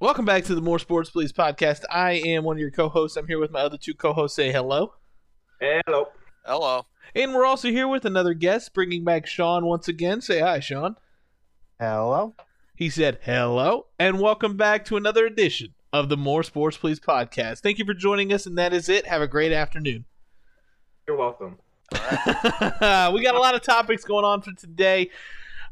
Welcome back to the More Sports Please podcast. I am one of your co-hosts. I'm here with my other two co-hosts. Say hello. Hello. Hello. And we're also here with another guest, bringing back Sean once again. Say hi, Sean. Hello. He said hello, and welcome back to another edition of the More Sports Please podcast. Thank you for joining us, and that is it. Have a great afternoon. You're welcome. we got a lot of topics going on for today.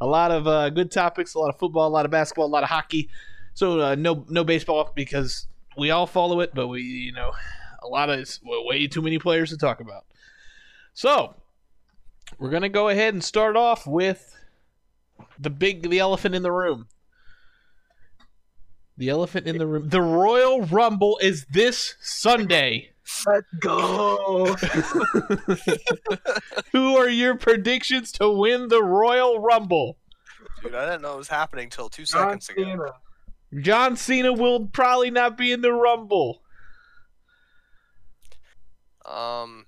A lot of uh, good topics, a lot of football, a lot of basketball, a lot of hockey. So uh, no no baseball because we all follow it, but we you know a lot of it's way too many players to talk about. So we're gonna go ahead and start off with the big the elephant in the room. The elephant in the room. The Royal Rumble is this Sunday. Let's go. Who are your predictions to win the Royal Rumble? Dude, I didn't know it was happening till two John seconds ago. Cena. John Cena will probably not be in the Rumble. Um,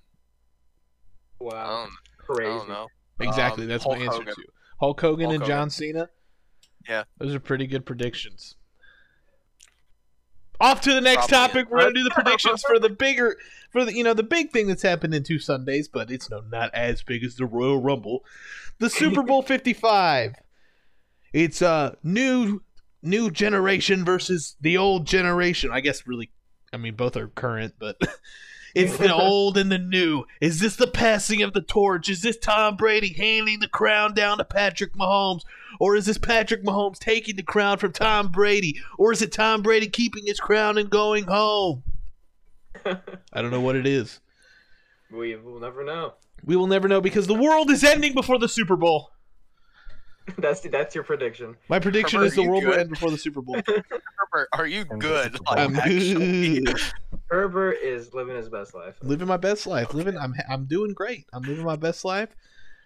Wow. don't, I Crazy. don't know. Exactly, Um, that's Hulk my answer Hogan. too. Hulk Hogan Hulk and Hogan. John Cena. Yeah. those are pretty good predictions. Off to the next Probably. topic. We're gonna do the predictions for the bigger, for the you know the big thing that's happened in two Sundays, but it's no not as big as the Royal Rumble, the Super Bowl Fifty Five. It's a new new generation versus the old generation. I guess really, I mean both are current, but it's the old and the new. Is this the passing of the torch? Is this Tom Brady handing the crown down to Patrick Mahomes? Or is this Patrick Mahomes taking the crown from Tom Brady? Or is it Tom Brady keeping his crown and going home? I don't know what it is. we will never know. We will never know because the world is ending before the Super Bowl. That's that's your prediction. My prediction Trevor, is the are you world will end before the Super Bowl. Herbert, are you good? good. I'm actually? good. Herbert is living his best life. living my best life. Living. I'm. I'm doing great. I'm living my best life.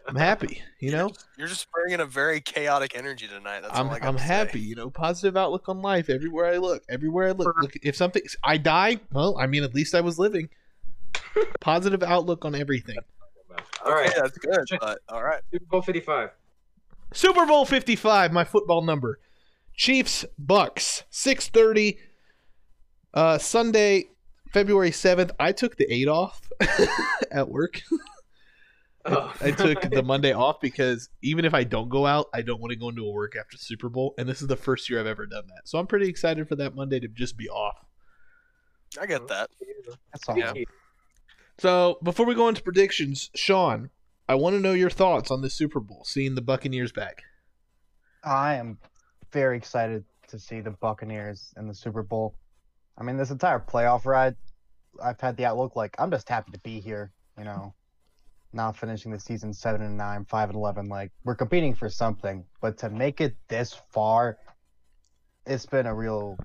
I'm happy. You know. You're just bringing a very chaotic energy tonight. That's I'm, all I I'm to say. happy, you know, positive outlook on life everywhere I look. Everywhere I look, look if something I die, well, I mean, at least I was living. positive outlook on everything. All right. Okay, that's good. But all right. Super Bowl 55. Super Bowl 55, my football number. Chiefs Bucks 6:30 uh Sunday February 7th. I took the 8 off at work. Oh. I took the Monday off because even if I don't go out, I don't want to go into a work after Super Bowl and this is the first year I've ever done that. So I'm pretty excited for that Monday to just be off. I get that. That's all. Yeah. So before we go into predictions, Sean, I want to know your thoughts on the Super Bowl, seeing the Buccaneers back. I am very excited to see the Buccaneers in the Super Bowl. I mean, this entire playoff ride, I've had the outlook like I'm just happy to be here. You know, not finishing the season seven and nine, five and eleven. Like we're competing for something, but to make it this far, it's been a real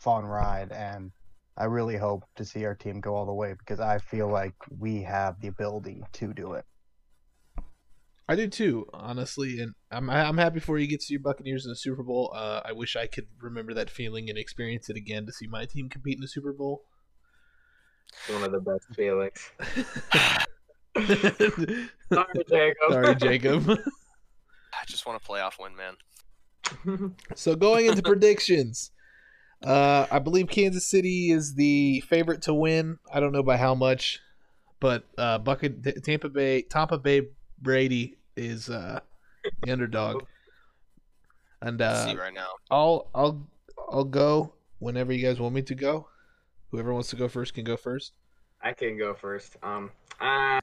fun ride, and I really hope to see our team go all the way because I feel like we have the ability to do it. I do too, honestly, and I'm I'm happy for you get to your Buccaneers in the Super Bowl. Uh, I wish I could remember that feeling and experience it again to see my team compete in the Super Bowl. One of the best feelings. Sorry, Jacob. Sorry, Jacob. Jacob. I just want a playoff win, man. So going into predictions, uh, I believe Kansas City is the favorite to win. I don't know by how much, but uh, Bucket Tampa Bay Tampa Bay Brady is uh, the underdog, and uh, See right now. I'll I'll I'll go whenever you guys want me to go. Whoever wants to go first can go first. I can go first. Um, I,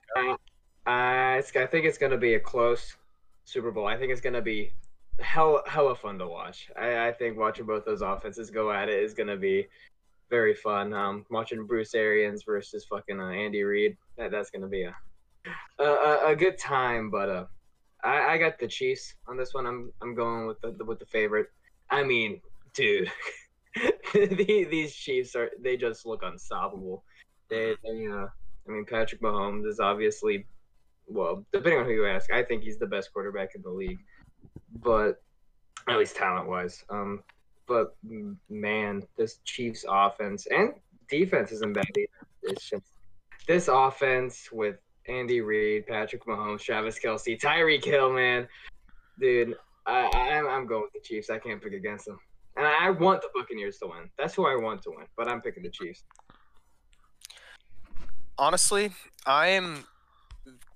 I, I think it's gonna be a close Super Bowl. I think it's gonna be hell hella fun to watch. I, I think watching both those offenses go at it is gonna be very fun. Um, watching Bruce Arians versus fucking uh, Andy Reid. That that's gonna be a a, a, a good time. But uh, I, I got the Chiefs on this one. I'm I'm going with the with the favorite. I mean, dude, the- these Chiefs are they just look unstoppable. They, they uh, I mean, Patrick Mahomes is obviously, well, depending on who you ask, I think he's the best quarterback in the league, but at least talent wise. Um, but man, this Chiefs offense and defense isn't bad either. It's just this offense with Andy Reid, Patrick Mahomes, Travis Kelce, Tyreek Hill, man, dude, I, I'm I'm going with the Chiefs. I can't pick against them. and I want the Buccaneers to win. That's who I want to win, but I'm picking the Chiefs. Honestly, I am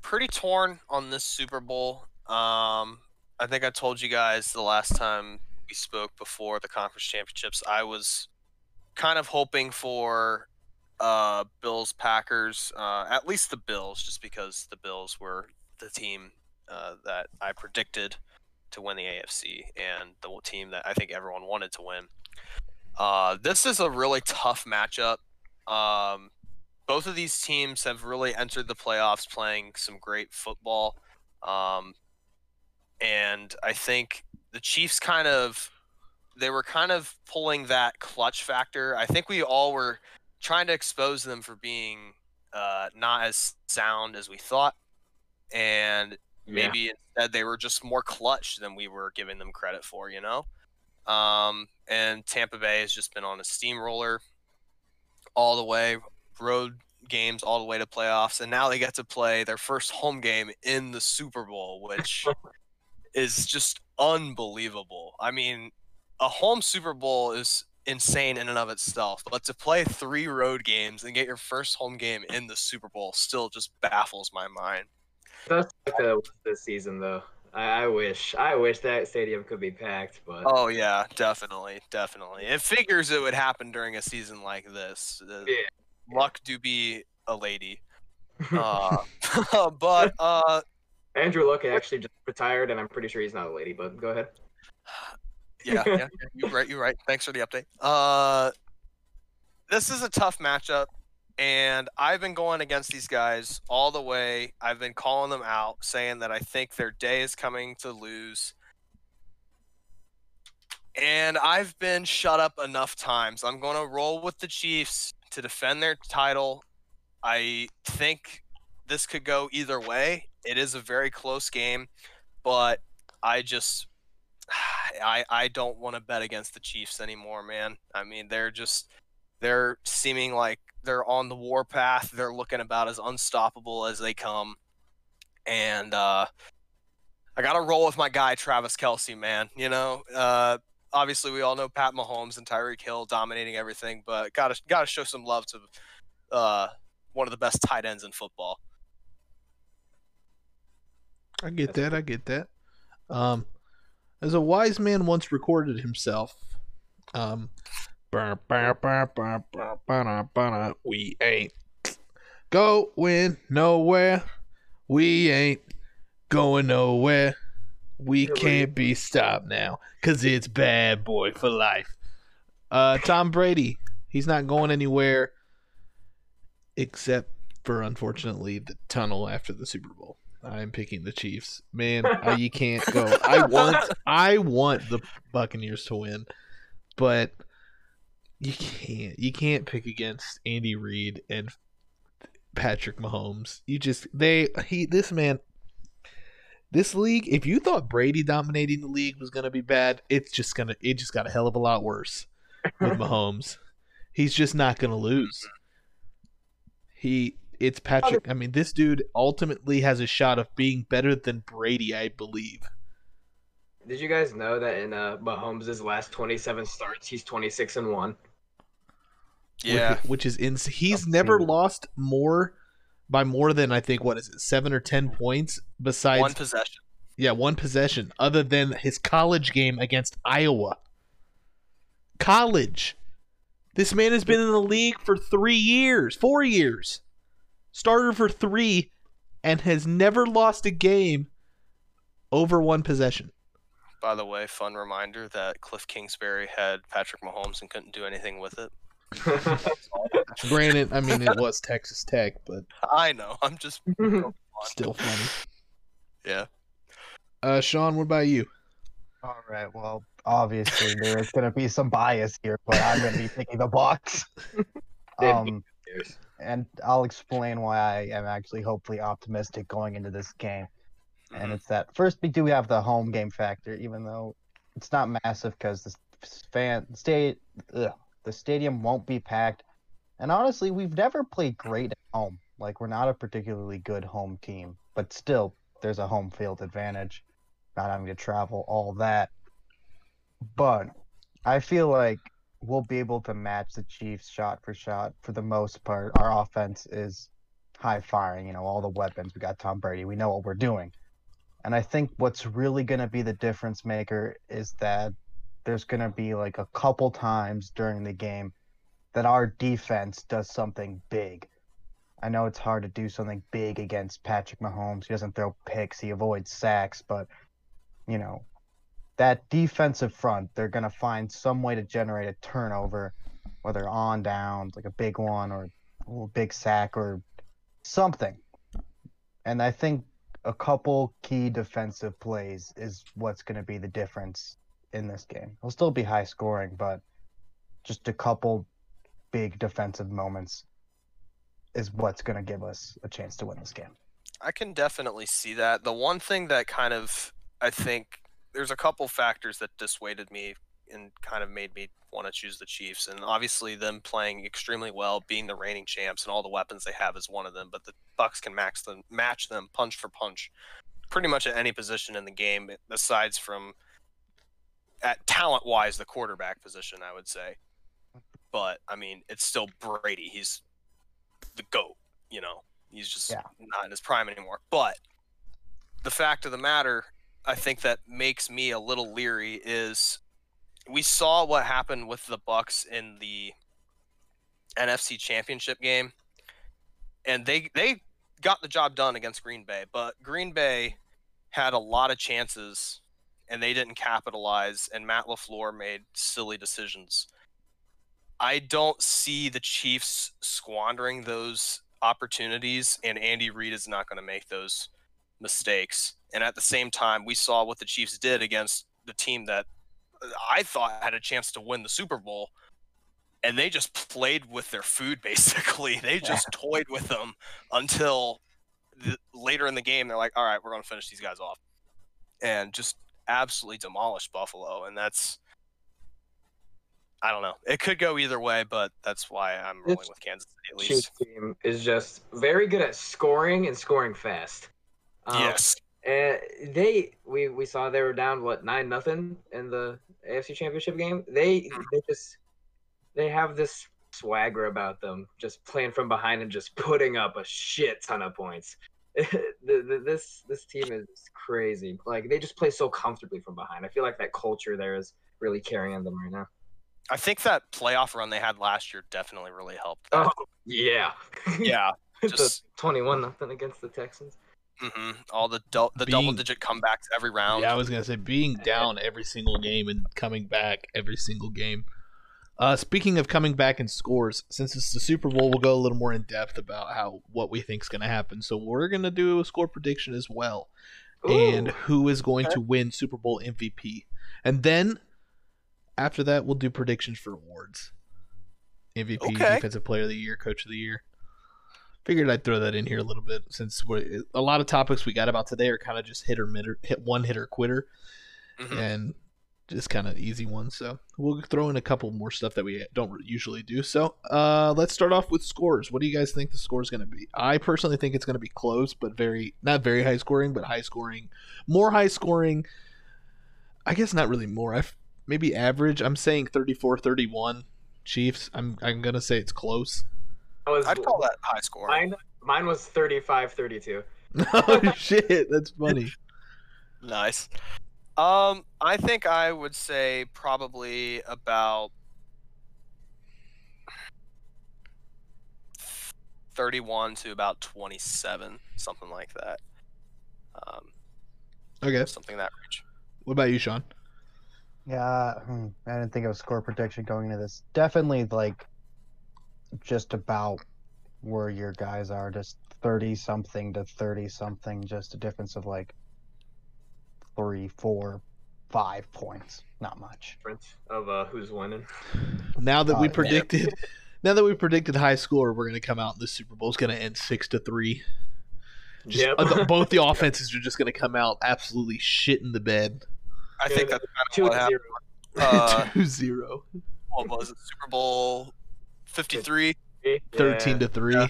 pretty torn on this Super Bowl. Um, I think I told you guys the last time we spoke before the conference championships. I was kind of hoping for uh, Bills Packers, uh, at least the Bills, just because the Bills were the team uh, that I predicted to win the AFC and the team that I think everyone wanted to win. Uh, this is a really tough matchup. Um, both of these teams have really entered the playoffs playing some great football. Um, and I think the Chiefs kind of they were kind of pulling that clutch factor. I think we all were trying to expose them for being uh, not as sound as we thought, and Yeah. maybe instead they were just more clutch than we were giving them credit for. You know, um, and Tampa Bay has just been on a steamroller all the way, road games all the way to playoffs, and now they get to play their first home game in the Super Bowl, which is just unbelievable. I mean, a home Super Bowl is insane in and of itself, but to play three road games and get your first home game in the Super Bowl still just baffles my mind. That's like the this season though. I, I wish I wish that stadium could be packed, but Oh yeah, definitely, definitely. It figures it would happen during a season like this. Uh, Yeah. Luck do be a lady. Uh, but uh, Andrew Luck actually just retired, and I'm pretty sure he's not a lady. But go ahead. yeah, yeah, you're right. You're right. Thanks for the update. Uh, this is a tough matchup, and I've been going against these guys all the way. I've been calling them out, saying that I think their day is coming to lose. And I've been shut up enough times. I'm going to roll with the Chiefs to defend their title. I think this could go either way. It is a very close game, but I just I I don't want to bet against the Chiefs anymore, man. I mean, they're just they're seeming like they're on the warpath. They're looking about as unstoppable as they come. And uh I got to roll with my guy Travis Kelce, man. You know, uh obviously we all know Pat Mahomes and Tyreek Hill dominating everything, but got to got to show some love to uh one of the best tight ends in football. I get that. I get that. Um, as a wise man once recorded himself, um, "Bah, bah, bah, bah, bah, bah, bah, we ain't going nowhere. We ain't going nowhere. We can't be stopped now, cause it's bad boy for life. Uh, Tom Brady, he's not going anywhere, except for unfortunately the tunnel after the Super Bowl. I'm picking the Chiefs. Man, I, you can't go. I want I want the Buccaneers to win, but you can't. You can't pick against Andy Reid and Patrick Mahomes. You just they he this man this league, if you thought Brady dominating the league was going to be bad, it's just going to it just got a hell of a lot worse with Mahomes. He's just not going to lose. He it's Patrick. I mean, this dude ultimately has a shot of being better than Brady, I believe. Did you guys know that in uh, Mahomes' last 27 starts, he's 26 and one? Yeah. which, which is ins- He's That's never lost more by more than I think what is it, seven or ten points. Besides, One possession. yeah, one possession, other than his college game against Iowa. College. This man has been in the league for three years, four years. Starter for three, and has never lost a game over one possession. By the way, fun reminder that Cliff Kingsbury had Patrick Mahomes and couldn't do anything with it. Granted, I mean it was Texas Tech, but I know. I'm just still funny. Yeah. Uh, Sean, what about you? All right. Well, obviously there's going to be some bias here, but I'm going to be picking the box. Um, and I'll explain why I am actually hopefully optimistic going into this game. And Mhm. it's that first we do have the home game factor, even though it's not massive because the fan state the stadium won't be packed. And honestly, we've never played great at home. Like we're not a particularly good home team, but still, there's a home field advantage. Not having to travel, all that. But I feel like we'll be able to match the Chiefs shot for shot for the most part. Our offense is high firing, you know, all the weapons. We got Tom Brady. We know what we're doing. And I think what's really going to be the difference maker is that there's going to be like a couple times during the game that our defense does something big. I know it's hard to do something big against Patrick Mahomes. He doesn't throw picks, he avoids sacks, but you know, that defensive front, they're going to find some way to generate a turnover, whether on downs, like a big one or a big sack or something. And I think a couple key defensive plays is what's going to be the difference in this game. It'll still be high scoring, but just a couple big defensive moments is what's going to give us a chance to win this game. I can definitely see that. The one thing that kind of I think there's a couple factors that dissuaded me and kind of made me want to choose the Chiefs. And obviously, them playing extremely well, being the reigning champs, and all the weapons they have is one of them. But the Bucks can max them, match them punch for punch, pretty much at any position in the game, aside from at talent wise the quarterback position. I would say, but I mean, it's still Brady. He's the goat. You know, he's just Yeah. not in his prime anymore. But the fact of the matter I think that makes me a little leery is we saw what happened with the Bucks in the NFC Championship game, and they they got the job done against Green Bay, but Green Bay had a lot of chances and they didn't capitalize, and Matt Lafleur made silly decisions. I don't see the Chiefs squandering those opportunities, and Andy Reid is not going to make those mistakes. And at the same time, we saw what the Chiefs did against the team that uh, I thought had a chance to win the Super Bowl. And they just played with their food, basically. They just toyed with them until the, later in the game, they're like, all right, we're going to finish these guys off. And just absolutely demolished Buffalo. And that's, I don't know. It could go either way, but that's why I'm rolling It's- with Kansas City at least. Chiefs team is just very good at scoring and scoring fast. Um, yes. And they we we saw they were down what nine nothing in the AFC Championship game. They Mhm. they just they have this swagger about them, just playing from behind and just putting up a shit ton of points. this this team is crazy. Like they just play so comfortably from behind. I feel like that culture there is really carrying them right now. I think that playoff run they had last year definitely really helped. Oh yeah, Yeah. Just twenty-one nothing against the Texans. Hmm all the dou- the Being- double digit comebacks every round. Yeah, I was gonna say being down every single game and coming back every single game. Uh, speaking of coming back in scores, since it's the Super Bowl, we'll go a little more in depth about how what we think is gonna happen. So we're gonna do a score prediction as well, and who is going to win Super Bowl MVP, and then after that we'll do predictions for awards. MVP, Okay. Defensive Player of the Year, Coach of the Year. Figured I'd throw that in here a little bit since we're, a lot of topics we got about today are kind of just hit or mitter, hit one hitter quitter Mhm. and just kind of easy ones. So we'll throw in a couple more stuff that we don't usually do. So uh, let's start off with scores. What do you guys think the score is going to be? I personally think it's going to be close, but very not very high scoring, but high scoring, more high scoring. I guess not really more. I f- maybe average. I'm saying 34-31 Chiefs. I'm I'm gonna say it's close. I was, I'd call that high score. mine. Mine was 35-32. oh shit, that's funny. Nice. Um, I think I would say probably about thirty-one to about twenty-seven, something like that. Um, Okay, something that range. what about you, Sean? Yeah, hmm, I didn't think of a score prediction going into this. Definitely like just about where your guys are, just thirty something to thirty something, just a difference of like three, four, five points. Not much. difference of uh, who's winning. Now that we Uh, yeah. predicted, now that we predicted high score, we're gonna come out and the Super Bowl's gonna end six to three. Just, Yep. uh, both the offenses are just gonna come out absolutely shit in the bed. I think that's kind of Two what to happened. zero. Uh, Two zero. what was it? Super Bowl fifty-three. Thirteen to three. Yeah.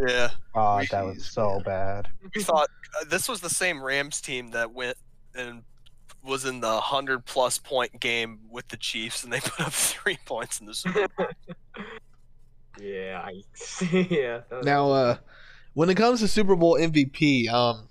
Yeah. Oh, that was so bad. we thought uh, this was the same Rams team that went and was in the hundred plus point game with the Chiefs, and they put up three points in the Super Bowl. Yeah, I, yeah. Now, uh, when it comes to Super Bowl MVP, um,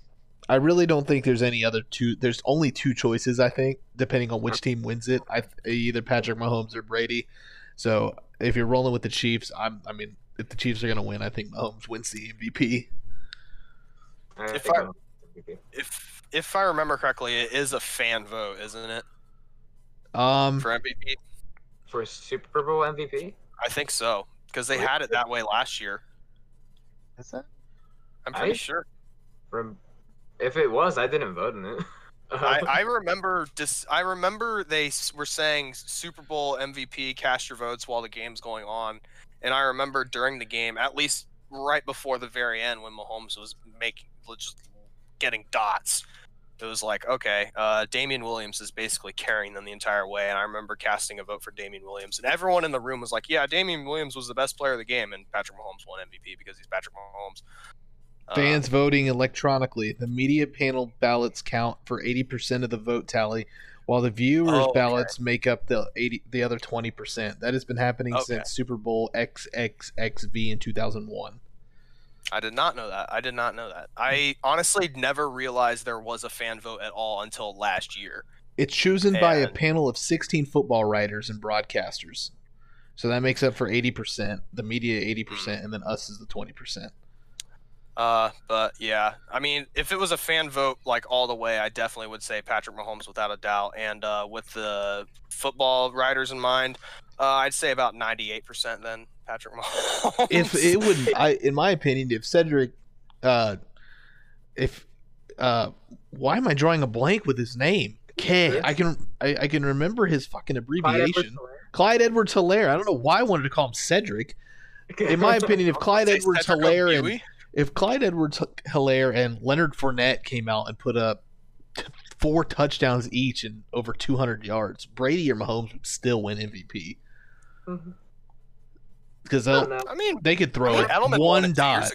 I really don't think there's any other two. There's only two choices, I think, depending on which team wins it. I either Patrick Mahomes or Brady. So if you're rolling with the Chiefs, I'm. I mean, if the Chiefs are gonna win, I think Mahomes wins the MVP. I if I- I'll- If if I remember correctly, it is a fan vote, isn't it, Um, for MVP? for Super Bowl MVP, I think so because they had it that way last year. Is that? I'm pretty I- sure. from if it was, I didn't vote in it. I, I remember dis- I remember they s- were saying Super Bowl MVP cast your votes while the game's going on, and I remember during the game, at least right before the very end when Mahomes was making just getting dots. It was like, okay, uh, Damien Williams is basically carrying them the entire way, and I remember casting a vote for Damien Williams, and everyone in the room was like, "Yeah, Damien Williams was the best player of the game," and Patrick Mahomes won MVP because he's Patrick Mahomes. Fans um, voting electronically. The media panel ballots count for 80% of the vote tally, while the viewers' Oh, okay. ballots make up the 80 the other 20%. That has been happening Okay. since Super Bowl XXXV in 2001. I did not know that. I did not know that. I honestly never realized there was a fan vote at all until last year. It's chosen by a panel of 16 football writers and broadcasters. So that makes up for 80%, the media 80%, hmm. and then us is the 20%. Uh, but yeah, I mean, if it was a fan vote like all the way, I definitely would say Patrick Mahomes without a doubt. And uh, with the football writers in mind, uh, I'd say about ninety-eight percent. Then Patrick Mahomes. If it would, I, in my opinion, if Cedric, uh, if, uh, why am I drawing a blank with his name? K. I can, I, I can remember his fucking abbreviation. Clyde Edwards-Helaire. I don't know why I wanted to call him Cedric. In my opinion, if Clyde Edwards-Helaire and O'Buey. If Clyde Edwards Hilaire and Leonard Fournette came out and put up four touchdowns each and over 200 yards, Brady or Mahomes would still win MVP because mm-hmm. I don't know. I mean, they could throw I mean, it Edelman won one it two dot.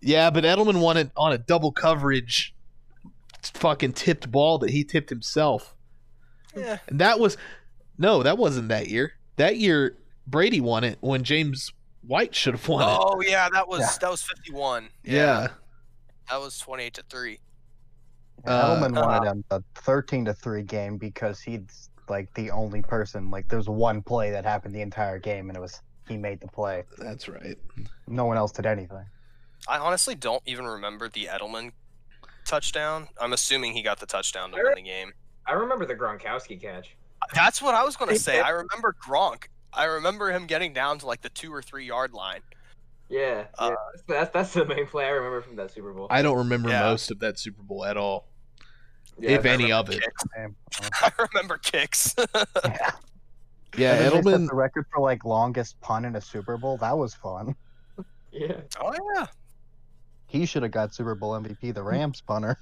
Yeah, but Edelman won it on a double coverage, fucking tipped ball that he tipped himself, Yeah, and that was no, that wasn't that year. That year Brady won it when James White should have won it. Oh yeah, that was Yeah. that was fifty-one. Yeah. that was twenty-eight to three. Uh, Edelman wanted him a 13 to 3 game because he's like the only person. Like, there's one play that happened the entire game, and it was he made the play. that's right. No one else did anything. I honestly don't even remember the Edelman touchdown. I'm assuming he got the touchdown to win the game. I remember the Gronkowski catch. That's what I was going to say. I remember Gronk. I remember him getting down to like the two or three yard line. Yeah, Uh, yeah. That's that's the main play I remember from that Super Bowl. I don't remember Yeah. most of that Super Bowl at all, Yeah, if any of it. Kicks. I remember kicks. yeah. Yeah, And then Edelman. the record for like longest punt in a Super Bowl. That was fun. Yeah. oh yeah. He should have got Super Bowl MVP, the Rams punter.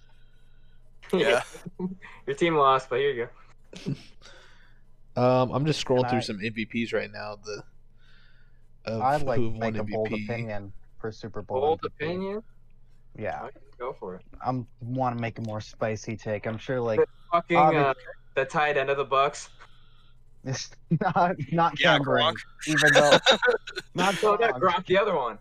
Yeah. Your team lost, but here you go. Um, I'm just scrolling Can through I- some MVPs right now. The of I'd like who to won make a bold MVP. opinion for Super Bowl. Bold MVP. opinion. Yeah, Okay, Go for it. I'm want to make a more spicy take. I'm sure like Fucking uh, the tight end of the Bucks. it's not not Yeah, Cameron, Gronk. even though not Oh, not Gronk. Gronk, the other one.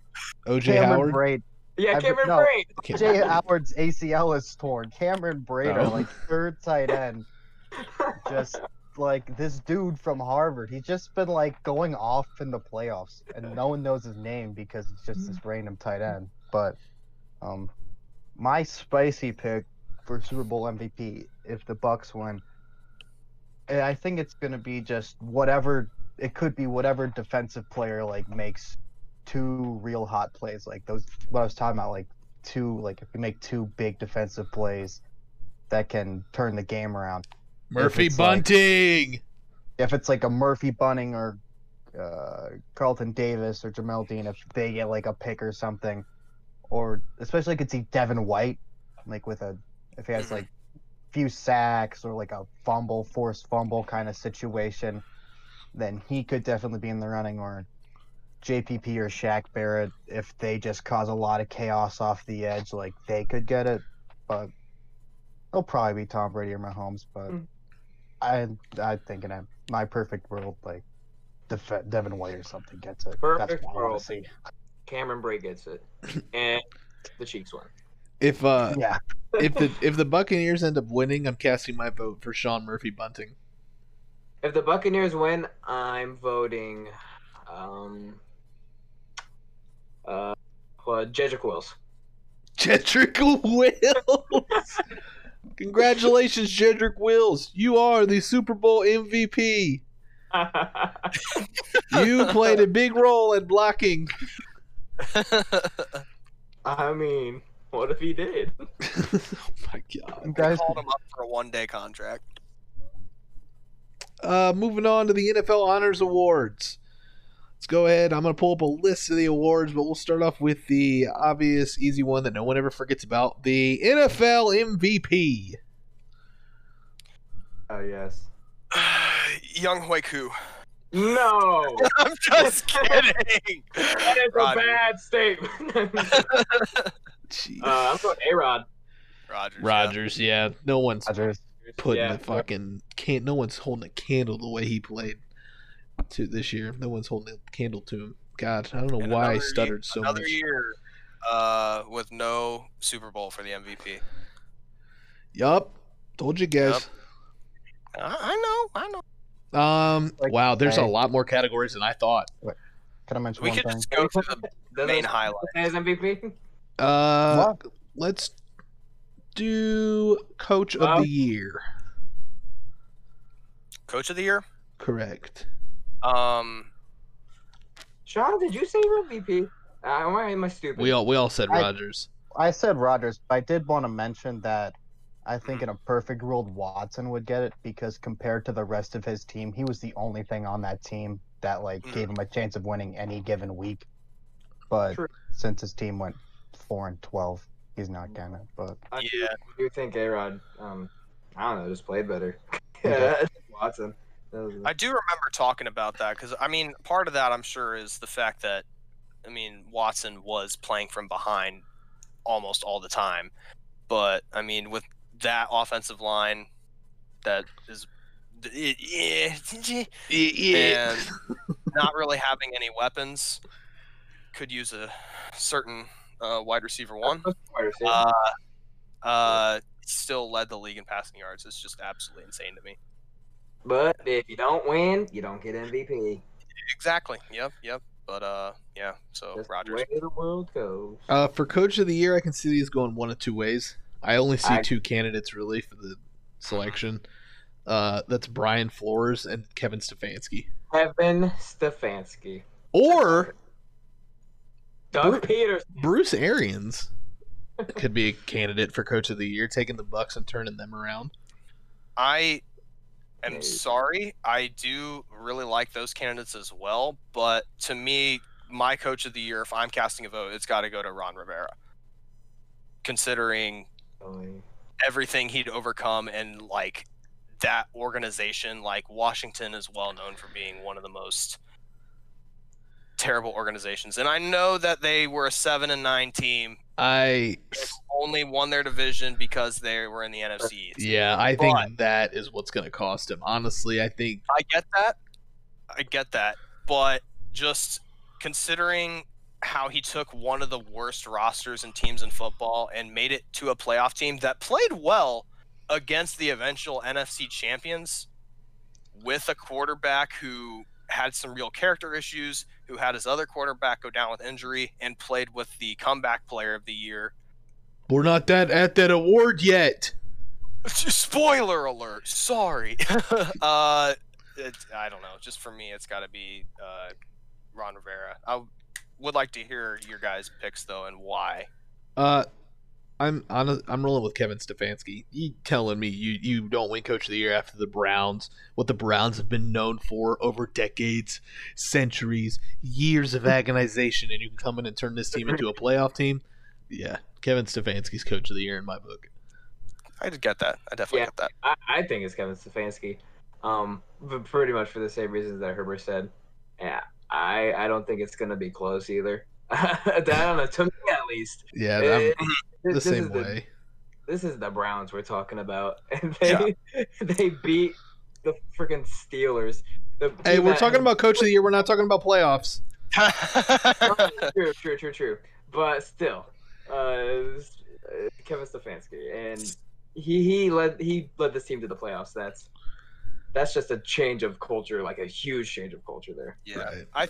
OJ Cameron Howard. Brate. Yeah, I- Cameron no. Brate. Okay. Jay Howard's ACL is torn. Cameron Brader, Oh. like third tight end, just like this dude from Harvard. He's just been like going off in the playoffs, and no one knows his name because it's just this random tight end. But um, my spicy pick for Super Bowl MVP, if the Bucks win, I think it's gonna be just whatever. It could be whatever defensive player like makes two real hot plays, like those. What I was talking about, like two, like if you make two big defensive plays that can turn the game around. Murphy it's like- Bunting. If it's like a Murphy Bunting or uh, Carlton Davis or Jamel Dean, if they get like a pick or something, or especially I could see Devin White, like with a if he has like few sacks or like a fumble, forced fumble kind of situation, then he could definitely be in the running. Or JPP or Shaq Barrett, if they just cause a lot of chaos off the edge, like they could get it. But It'll probably be Tom Brady or Mahomes, but Mm. I I think in a my perfect world, like Def- Devin White or something gets it. Perfect That's what I want world. to see. Cameron Brate gets it, and the Chiefs win. If uh Yeah, if the if the Buccaneers end up winning, I'm casting my vote for Sean Murphy Bunting. If the Buccaneers win, I'm voting. Um. Uh, well, Jedrick Wills. Jedrick Wills. Congratulations, Jedrick Wills. You are the Super Bowl MVP. You played a big role in blocking. I mean, what if he did? oh my god. you guys. called him up for a one day contract. Uh, moving on to the NFL Honors Awards. Let's go ahead. I'm going to pull up a list of the awards, but we'll start off with the obvious, easy one that no one ever forgets about the NFL MVP. Oh yes. Young Huiku. No, I'm just kidding. that is Roger. a bad statement. Jeez. uh, I'm going A Rod. Rodgers. yeah. Rodgers, yeah. No one's Rodgers. putting Yeah. the fucking can't. no one's holding a candle the way he played to this year. No one's holding a candle to him. God, I don't know And why I stuttered ye- so another much. Another year uh, with no Super Bowl for the MVP. Yup. Told you guys. I, I know, I know. Um Like, wow, there's a lot more categories than I thought. Can I mention We one could thing? just go to the main it highlight. say his MVP? Uh What? let's do coach of the year. Coach of the year. Correct. Um, Sean, did you say your MVP? Uh, why am I stupid? We all we all said I- Rodgers. I said Rodgers, but I did want to mention that I think in a perfect world Watson would get it because compared to the rest of his team, he was the only thing on that team that like Mhm. gave him a chance of winning any given week. But True. since his team went four and twelve, he's not gonna. But I yeah. I do think A Rod, um, I don't know, just played better. Yeah, Watson. That was- I do remember talking about that because I mean, part of that I'm sure is the fact that I mean Watson was playing from behind almost all the time, but I mean with that offensive line that is Yeah. and not really having any weapons could use a certain uh, wide receiver one. Uh, uh, still led the league in passing yards. It's just absolutely insane to me. But if you don't win, you don't get MVP. Exactly. Yep. Yep. But uh, yeah. So That's Rodgers. the way the world goes. Uh, for coach of the year, I can see these going one of two ways. I only see I- two candidates really for the selection. Uh, that's Brian Flores and Kevin Stefanski, Kevin Stefanski. or Doug Bru- Pederson. Bruce Arians could be a candidate for coach of the year, taking the Bucks and turning them around. I am sorry. I do really like those candidates as well. But to me, my coach of the year, if I'm casting a vote, it's got to go to Ron Rivera. Considering everything he'd overcome and like that organization, like Washington is well known for being one of the most terrible organizations. And I know that they were a seven and nine team, I only won their division because they were in the NFC East. yeah, I think But- that is what's going to cost him. Honestly, I think I get that. I get that. But just considering how he took one of the worst rosters and teams in football and made it to a playoff team that played well against the eventual NFC champions with a quarterback who had some real character issues, who had his other quarterback go down with injury and played with the comeback player of the year. we're not that at that award yet. Spoiler alert. Sorry. uh, it, I don't know. Just for me, it's got to be uh, Ron Rivera. I would like to hear your guys' picks though, and why. Uh, I'm on. I'm rolling with Kevin Stefanski. You telling me you you don't win Coach of the Year after the Browns? What the Browns have been known for over decades, centuries, years of agonization, and you can come in and turn this team into a playoff team? Yeah, Kevin Stefanski's Coach of the Year in my book. I did get that. I definitely Yeah. get that. I, I think it's Kevin Stefanski. Um, but pretty much for the same reasons that Herbert said. Yeah, I I don't think it's gonna be close either. I don't know. To me, at least. Yeah, Eh, I'm the this same is way. this is the Browns we're talking about, and they they beat the freaking Steelers. The Hey, we're that talking about coach of the year. We're not talking about playoffs. true, true, true, true. But still, uh, Kevin Stefanski, and he he led he led this team to the playoffs. That's that's just a change of culture, like a huge change of culture there. yeah. Right. I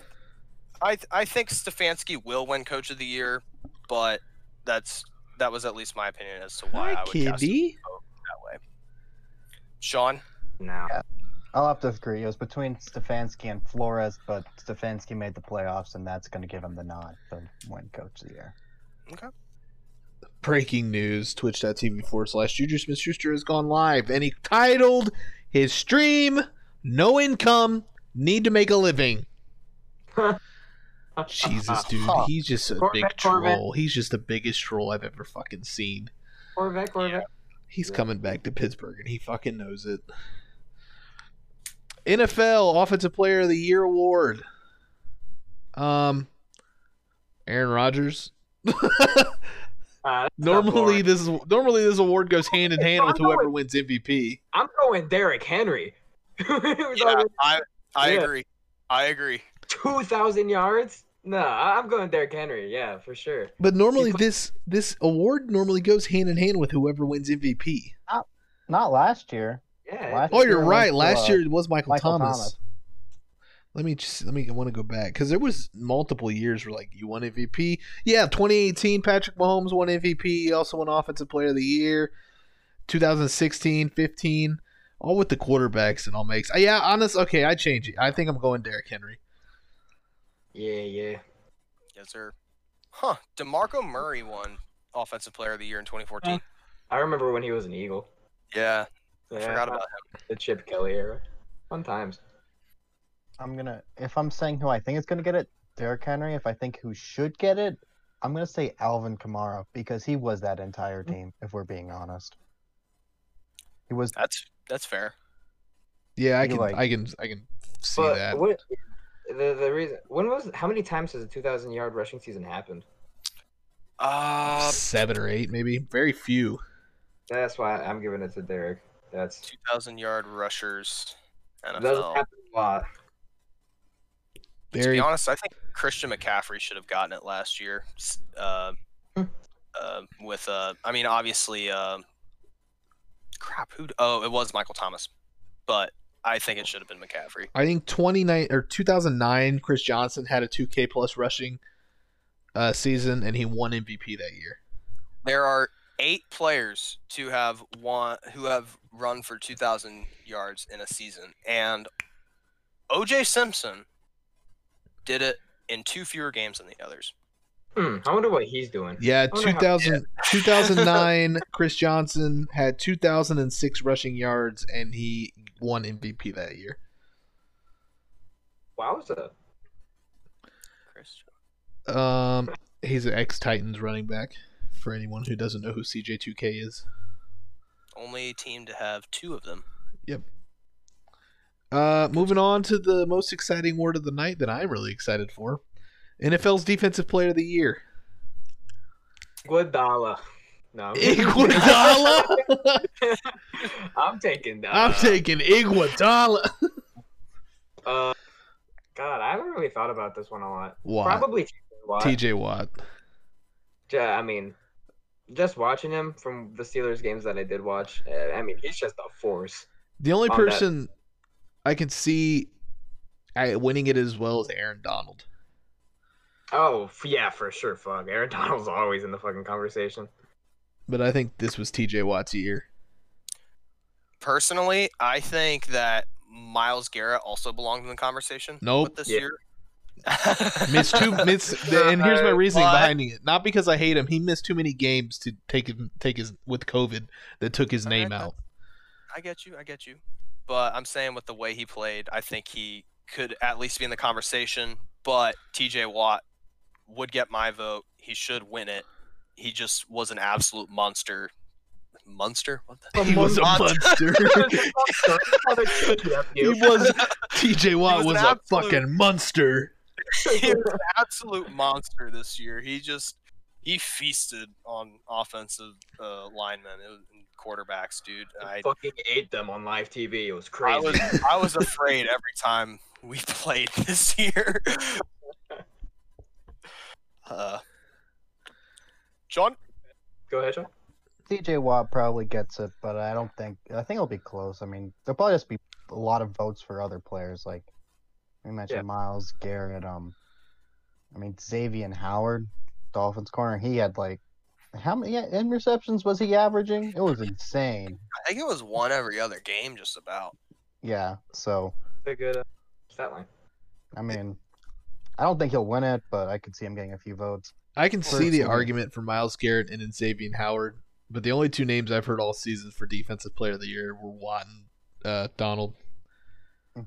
I I think Stefanski will win Coach of the Year, but that's that was at least my opinion as to why Hi, I would cast him kitty. that way. Sean, no. Yeah. I'll have to agree. It was between Stefanski and Flores, but Stefanski made the playoffs, and that's going to give him the nod to win Coach of the Year. Okay. Breaking news Twitch.tv forward slash Juju Smith Schuster has gone live and he titled his stream No Income, Need to Make a Living. Jesus, dude. He's just a Corvette, big Corvette. troll. He's just the biggest troll I've ever fucking seen. Corvette, Corvette. He's Yeah. coming back to Pittsburgh and he fucking knows it. NFL Offensive Player of the Year award. Um Aaron Rodgers. Uh, normally this is normally this award goes hand in hand with I'm going- whoever wins MVP. I'm going Derrick Henry. yeah, I I Yeah. agree. I agree. Two thousand yards? No, I- I'm going Derrick Henry. Yeah, for sure. But normally put- this this award normally goes hand in hand with whoever wins MVP. Not last year. Yeah. Last Oh, you're year went right. to, Last uh, year it was Michael, Michael Thomas. Thomas. Let me just let me I want to go back because there was multiple years where like you won MVP. Yeah, 2018 Patrick Mahomes won MVP. He also won Offensive Player of the Year. 2016, 15, all with the quarterbacks and all makes. Uh, yeah, honest. Okay, I change it. I think I'm going Derrick Henry. Yeah, yeah. Yes, sir. Huh. DeMarco Murray won Offensive Player of the Year in 2014. Uh, I remember when he was an Eagle. Yeah, I Yeah, forgot about uh, him. the Chip Kelly era. Fun times. I'm gonna. If I'm saying who I think is gonna get it, Derrick Henry. If I think who should get it, I'm gonna say Alvin Kamara because he was that entire hmm. team. If we're being honest, he was. That's that's fair. Yeah, I can like- I can I can see but that. what the the reason when was how many times has a 2,000 yard rushing season happened? Uh, Seven or eight, maybe. Very few. That's why I'm giving it to Derrick. That's 2,000 yard rushers. doesn't happen a lot. To be honest, I think Christian McCaffrey should have gotten it last year. Uh, Hmm. uh, with uh, I mean, obviously, uh, crap. Who? Oh, it was Michael Thomas, but I think it should have been McCaffrey. I think 29 or 2009 Chris Johnson had a 2K plus rushing uh, season and he won MVP that year. There are eight players to have won who have run for 2,000 yards in a season, and OJ Simpson did it in two fewer games than the others. Hmm, I wonder what he's doing. Yeah, wonder how- 2000, 2009 Chris Johnson had 2006 rushing yards and he won MVP that year. Wowza. Christian. Um, he's an ex Titans running back. For anyone who doesn't know who CJ2K is, Only team to have two of them. Yep. Uh, moving on to the most exciting word of the night that I'm really excited for, NFL's Defensive Player of the Year. Iguodala. No. I'm- Iguodala. I'm taking that. I'm taking Iguodala. Uh, God, I haven't really thought about this one a lot. Watt. Probably TJ Watt. TJ Watt. Yeah, I mean, just watching him from the Steelers games that I did watch, uh, I mean, he's just a force. The only on that. person I can see winning it as well is Aaron Donald. Oh, f- yeah, for sure. Fuck, Aaron Donald's always in the fucking conversation. But I think this was TJ Watt's year. Personally, I think that Myles Garrett also belonged in the conversation. Nope. This Yeah. year. Missed two missed, and here's my reasoning What? behind it. Not because I hate him. He missed too many games to take him take his with COVID that took his name Okay. out. I get you. I get you. But I'm saying with the way he played, I think he could at least be in the conversation. But TJ Watt would get my vote. He should win it. He just was an absolute monster. Monster? What the? He was a monster. he was TJ Watt was was, a absolute- fucking monster. he was an absolute monster this year. He just he feasted on offensive uh, linemen and quarterbacks, dude. I I, fucking ate them on live TV. It was I crazy. was I was afraid every time we played this year. Uh, John, Go ahead, John. TJ Watt probably gets it, but I don't think. I think it'll be close. I mean, there'll probably just be a lot of votes for other players. Like we mentioned, Yeah. Myles Garrett. Um, I mean Xavier Howard, Dolphins corner. He had like how many interceptions was he averaging? It was insane. I think it was one every other game, just about. Yeah. So It's a good uh, stat line. I mean, I don't think he'll win it, but I could see him getting a few votes. I can see the argument for Myles Garrett and Xavier Howard, but the only two names I've heard all season for Defensive Player of the Year were Watt and uh, Donald. Mhm.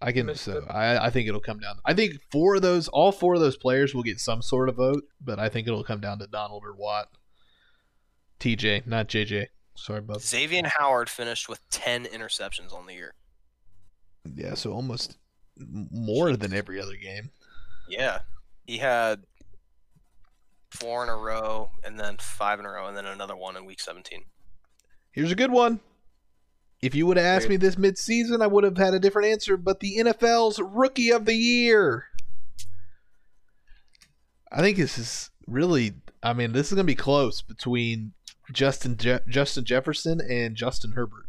I can so. I, I think it'll come down. I think four of those, all four of those players will get some sort of vote, but I think it'll come down to Donald or Watt. TJ, not JJ. Sorry, bub. Xavier Howard finished with ten interceptions on the year. Yeah, so almost m- more than every other game. Yeah, he had four in a row, and then five in a row, and then another one in week seventeen. Here's a good one. If you would have asked me this mid-season, I would have had a different answer. But the NFL's Rookie of the Year. I think this is really. I mean, this is going to be close between Justin Je- Justin Jefferson and Justin Herbert.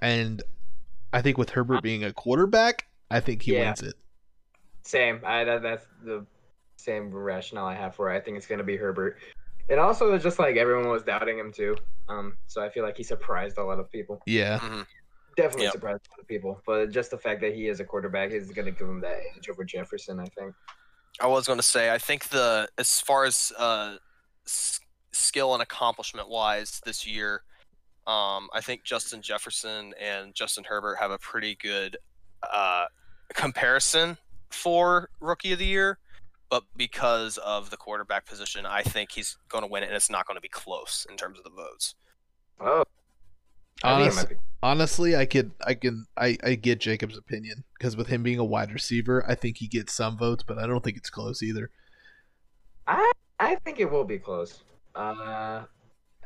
And I think with Herbert being a quarterback, I think he Yeah. wins it. Same. I that, that's the same rationale I have for it. I think it's gonna be Herbert. And also, it's just like everyone was doubting him too. Um, so I feel like he surprised a lot of people. Yeah. Mhm. Definitely Yep. surprised a lot of people. But just the fact that he is a quarterback is gonna give him that edge over Jefferson. I think. I was going to say, I think the as far as uh, s- skill and accomplishment wise this year, um, I think Justin Jefferson and Justin Herbert have a pretty good uh, comparison for Rookie of the Year. But because of the quarterback position, I think he's going to win it, and it's not going to be close in terms of the votes. Oh, I think it Honest, might be. honestly, I could, I can, I, I get Jacob's opinion because with him being a wide receiver, I think he gets some votes, but I don't think it's close either. I I think it will be close. Uh,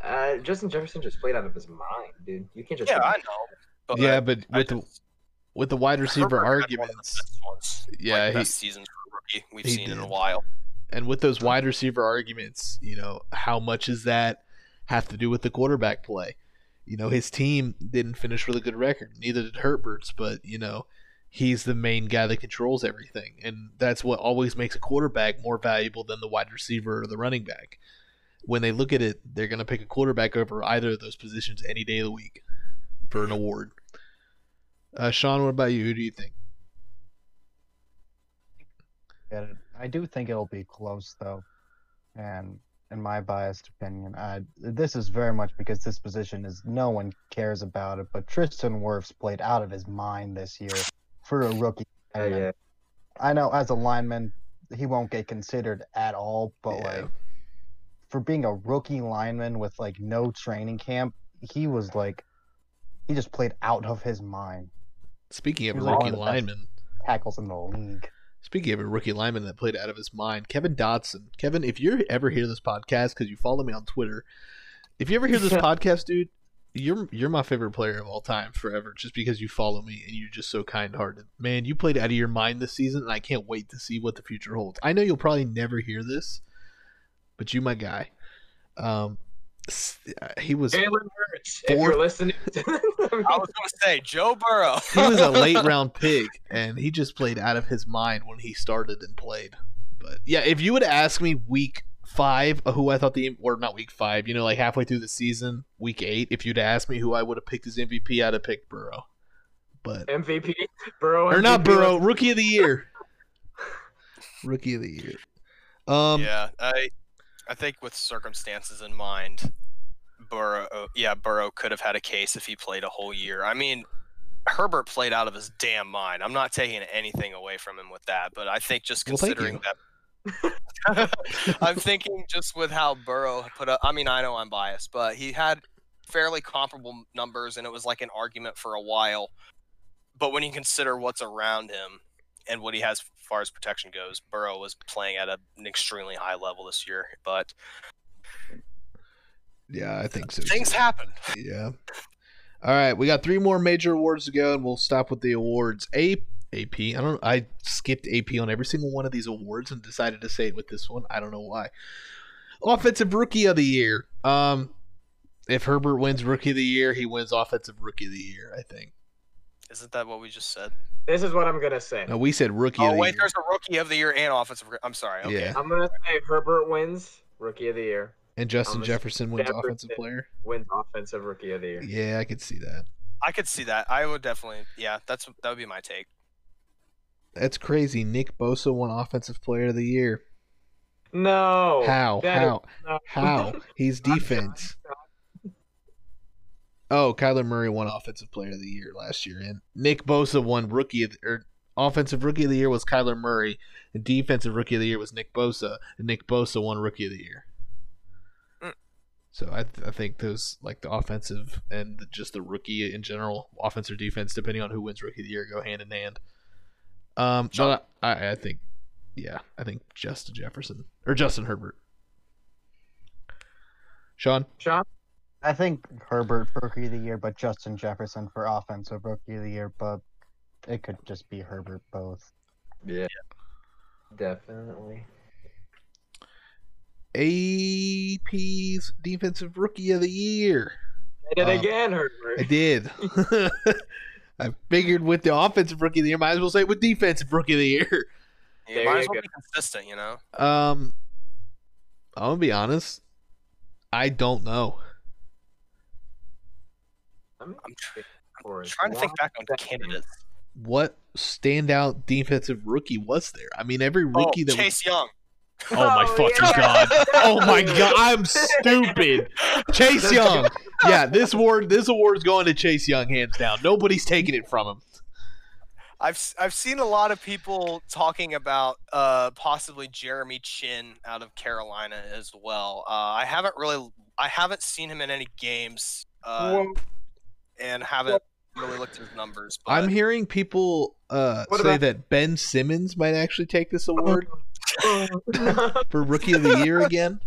uh, Justin Jefferson just played out of his mind, dude. You can't just Yeah, I know. But yeah, but I with the just- with the wide receiver Herbert had one of the arguments, ones, Yeah, like, he- best seasons for rookie we've seen in a while. and with those wide receiver arguments, you know, how much does that have to do with the quarterback play? You know, his team didn't finish with a good record, neither did Herbert's, but you know, he's the main guy that controls everything, and that's what always makes a quarterback more valuable than the wide receiver or the running back. When they look at it, they're going to pick a quarterback over either of those positions any day of the week for an award. Uh, Sean, what about you? Who do you think? get it. I do think it'll be close though, and in my biased opinion, I, this is very much because this position is no one cares about it. But Tristan Wirfs played out of his mind this year for a rookie. Lineman. yeah. I know as a lineman, he won't get considered at all, but Yeah. like for being a rookie lineman with like no training camp, he was like he just played out of his mind. Speaking of a rookie one of the best. lineman, Tackles in the league. Speaking of a rookie lineman that played out of his mind, Kevin Dotson. Kevin, if you ever hear this podcast because you follow me on Twitter, if you ever hear this podcast, dude, you're you're my favorite player of all time forever. Just because you follow me and you're just so kind hearted, man. You played out of your mind this season, and I can't wait to see what the future holds. I know you'll probably never hear this, but you, my guy, um, s- he was Jalen Hurts, if you're listening. I was going to say Joe Burrow. he was a late round pick, and he just played out of his mind when he started and played. But yeah, if you would ask me week five, uh, who I thought the or not week five, you know, like halfway through the season, week eight, if you'd asked me who I would have picked as MVP, I'd have picked Burrow. But MVP, Burrow, or not MVP. Burrow, rookie of the year. rookie of the year. Um, yeah, I I think with circumstances in mind, Burrow yeah, Burrow could have had a case if he played a whole year. I mean, Herbert played out of his damn mind. I'm not taking anything away from him with that, but I think just Well, considering that I'm thinking just with how Burrow put up I mean, I know I'm biased, but he had fairly comparable numbers and it was like an argument for a while. But when you consider what's around him, and what he has as far as protection goes. Burrow was playing at a, an extremely high level this year, but Yeah, I think so. things happen. Yeah. All right, we got three more major awards to go, and we'll stop with the awards. A AP. I don't. I skipped AP on every single one of these awards and decided to say it with this one. I don't know why. Offensive Rookie of the Year. Um, if Herbert wins Rookie of the Year, he wins Offensive Rookie of the Year. I think. Isn't that what we just said? This is what I'm gonna say. No, we said Rookie of Oh the wait, Year. there's a rookie of the year and offensive. I'm sorry. Okay. Yeah, I'm gonna say Herbert wins Rookie of the Year, and Justin Thomas Jefferson wins Jefferson. Offensive Player. wins Offensive Rookie of the Year. Yeah, I could see that. I could see that. I would definitely. Yeah, that's that would be my take. That's crazy. Nick Bosa won Offensive Player of the Year. No. How? that is How? not- How? He's defense. Oh, Kyler Murray won Offensive Player of the Year last year, and Nick Bosa won Rookie of the, or Offensive Rookie of the Year was Kyler Murray, and Defensive Rookie of the Year was Nick Bosa, and Nick Bosa won Rookie of the Year. Mm. So I, th- I think those like the offensive and the, just the rookie in general, offense or defense, depending on who wins Rookie of the Year, go hand in hand. Um, but I, I think, yeah, I think Justin Jefferson or Justin Herbert. Sean, Sean? I think Herbert for rookie of the year, but Justin Jefferson for offensive rookie of the year. But it could just be Herbert both. Yeah. Definitely. AP's Defensive Rookie of the Year. I did Um, again, Herbert. I did. I figured with the Offensive Rookie of the Year, might as well say with Defensive Rookie of the Year. You There might as well go. be consistent. You know. Um, I'm gonna be honest. I don't know. I'm I'm trying to think back on candidates. What standout defensive rookie was there? I mean, every Oh, rookie that was Chase Young. Oh my Oh, fucking yeah. god! Oh my god! I'm stupid. Chase Young. Yeah, this award this award's going to Chase Young hands down. Nobody's taking it from him. I've s- I've seen a lot of people talking about uh, possibly Jeremy Chinn out of Carolina as well. Uh, I haven't really I haven't seen him in any games uh, Well, and haven't really looked at his numbers. But I'm hearing people uh, say about- that Ben Simmons might actually take this award for Rookie of the Year again.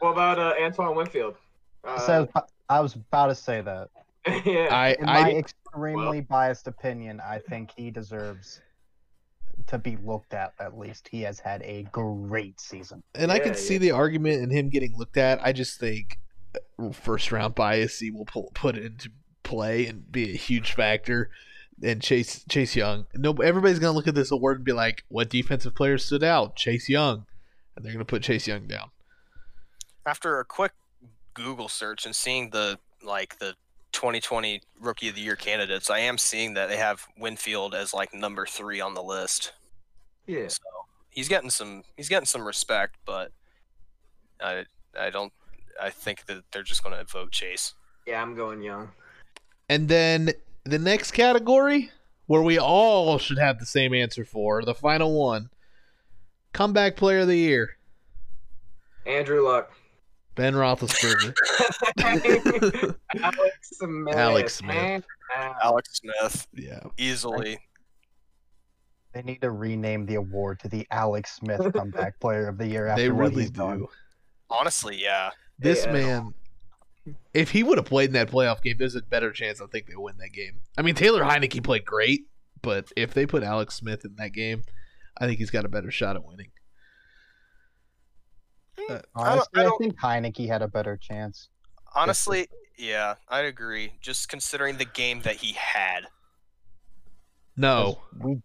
What about uh, Antoine Winfield? Uh, so I was about to say that. yeah. I In my I extremely biased opinion, I think he deserves to be looked at. At least he has had a great season. and I can Yeah, see the argument in him getting looked at. I just think uh, first round bias he will pull, put it into play and be a huge factor. And Chase Chase Young, no, everybody's gonna look at this award and be like, "What defensive player stood out?" Chase Young, and they're gonna put Chase Young down. after a quick Google search and seeing the like the 2020 Rookie of the Year candidates, I am seeing that they have Winfield as like number three on the list. yeah. So he's getting some he's getting some respect, but I I don't I think that they're just going to vote Chase. Yeah, I'm going young. And then the next category, where we all should have the same answer for, the final one, comeback player of the year, Andrew Luck. Ben Roethlisberger. Alex Smith. Alex Smith. Uh, Alex Smith yeah, easily. They need to rename the award to the Alex Smith Comeback Player of the Year after they what really he's done. do. Honestly, yeah. This Yeah. man, if he would have played in that playoff game, there's a better chance I think they win that game. I mean, Taylor Heinicke played great, but if they put Alex Smith in that game, I think he's got a better shot at winning. Hmm. Uh, I Honestly, I I, don't- think Heinicke had a better chance. Honestly, yeah, I agree. Just considering the game that he had. No, We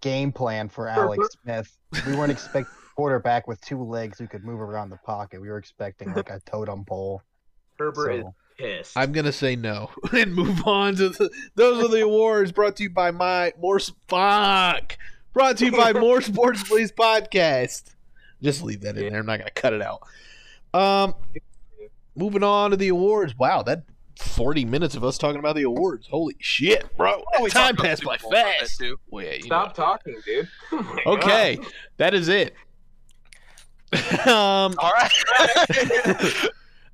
game plan for Alex Smith. We weren't expecting quarterback with two legs who could move around the pocket. We were expecting like a totem pole. Herbert is pissed. I'm gonna say no and move on to the. Those are the awards brought to you by my more fuck. Brought to you by More Sports Please podcast. Just leave that in there. I'm not gonna cut it out. Um, moving on to the awards. Wow, that 40 minutes of us talking about the awards. Holy shit, bro! Time passed by Super Bowl a bit, fast. Well, yeah, Stop talking, dude. Oh my God. Okay, that is it. um, All right.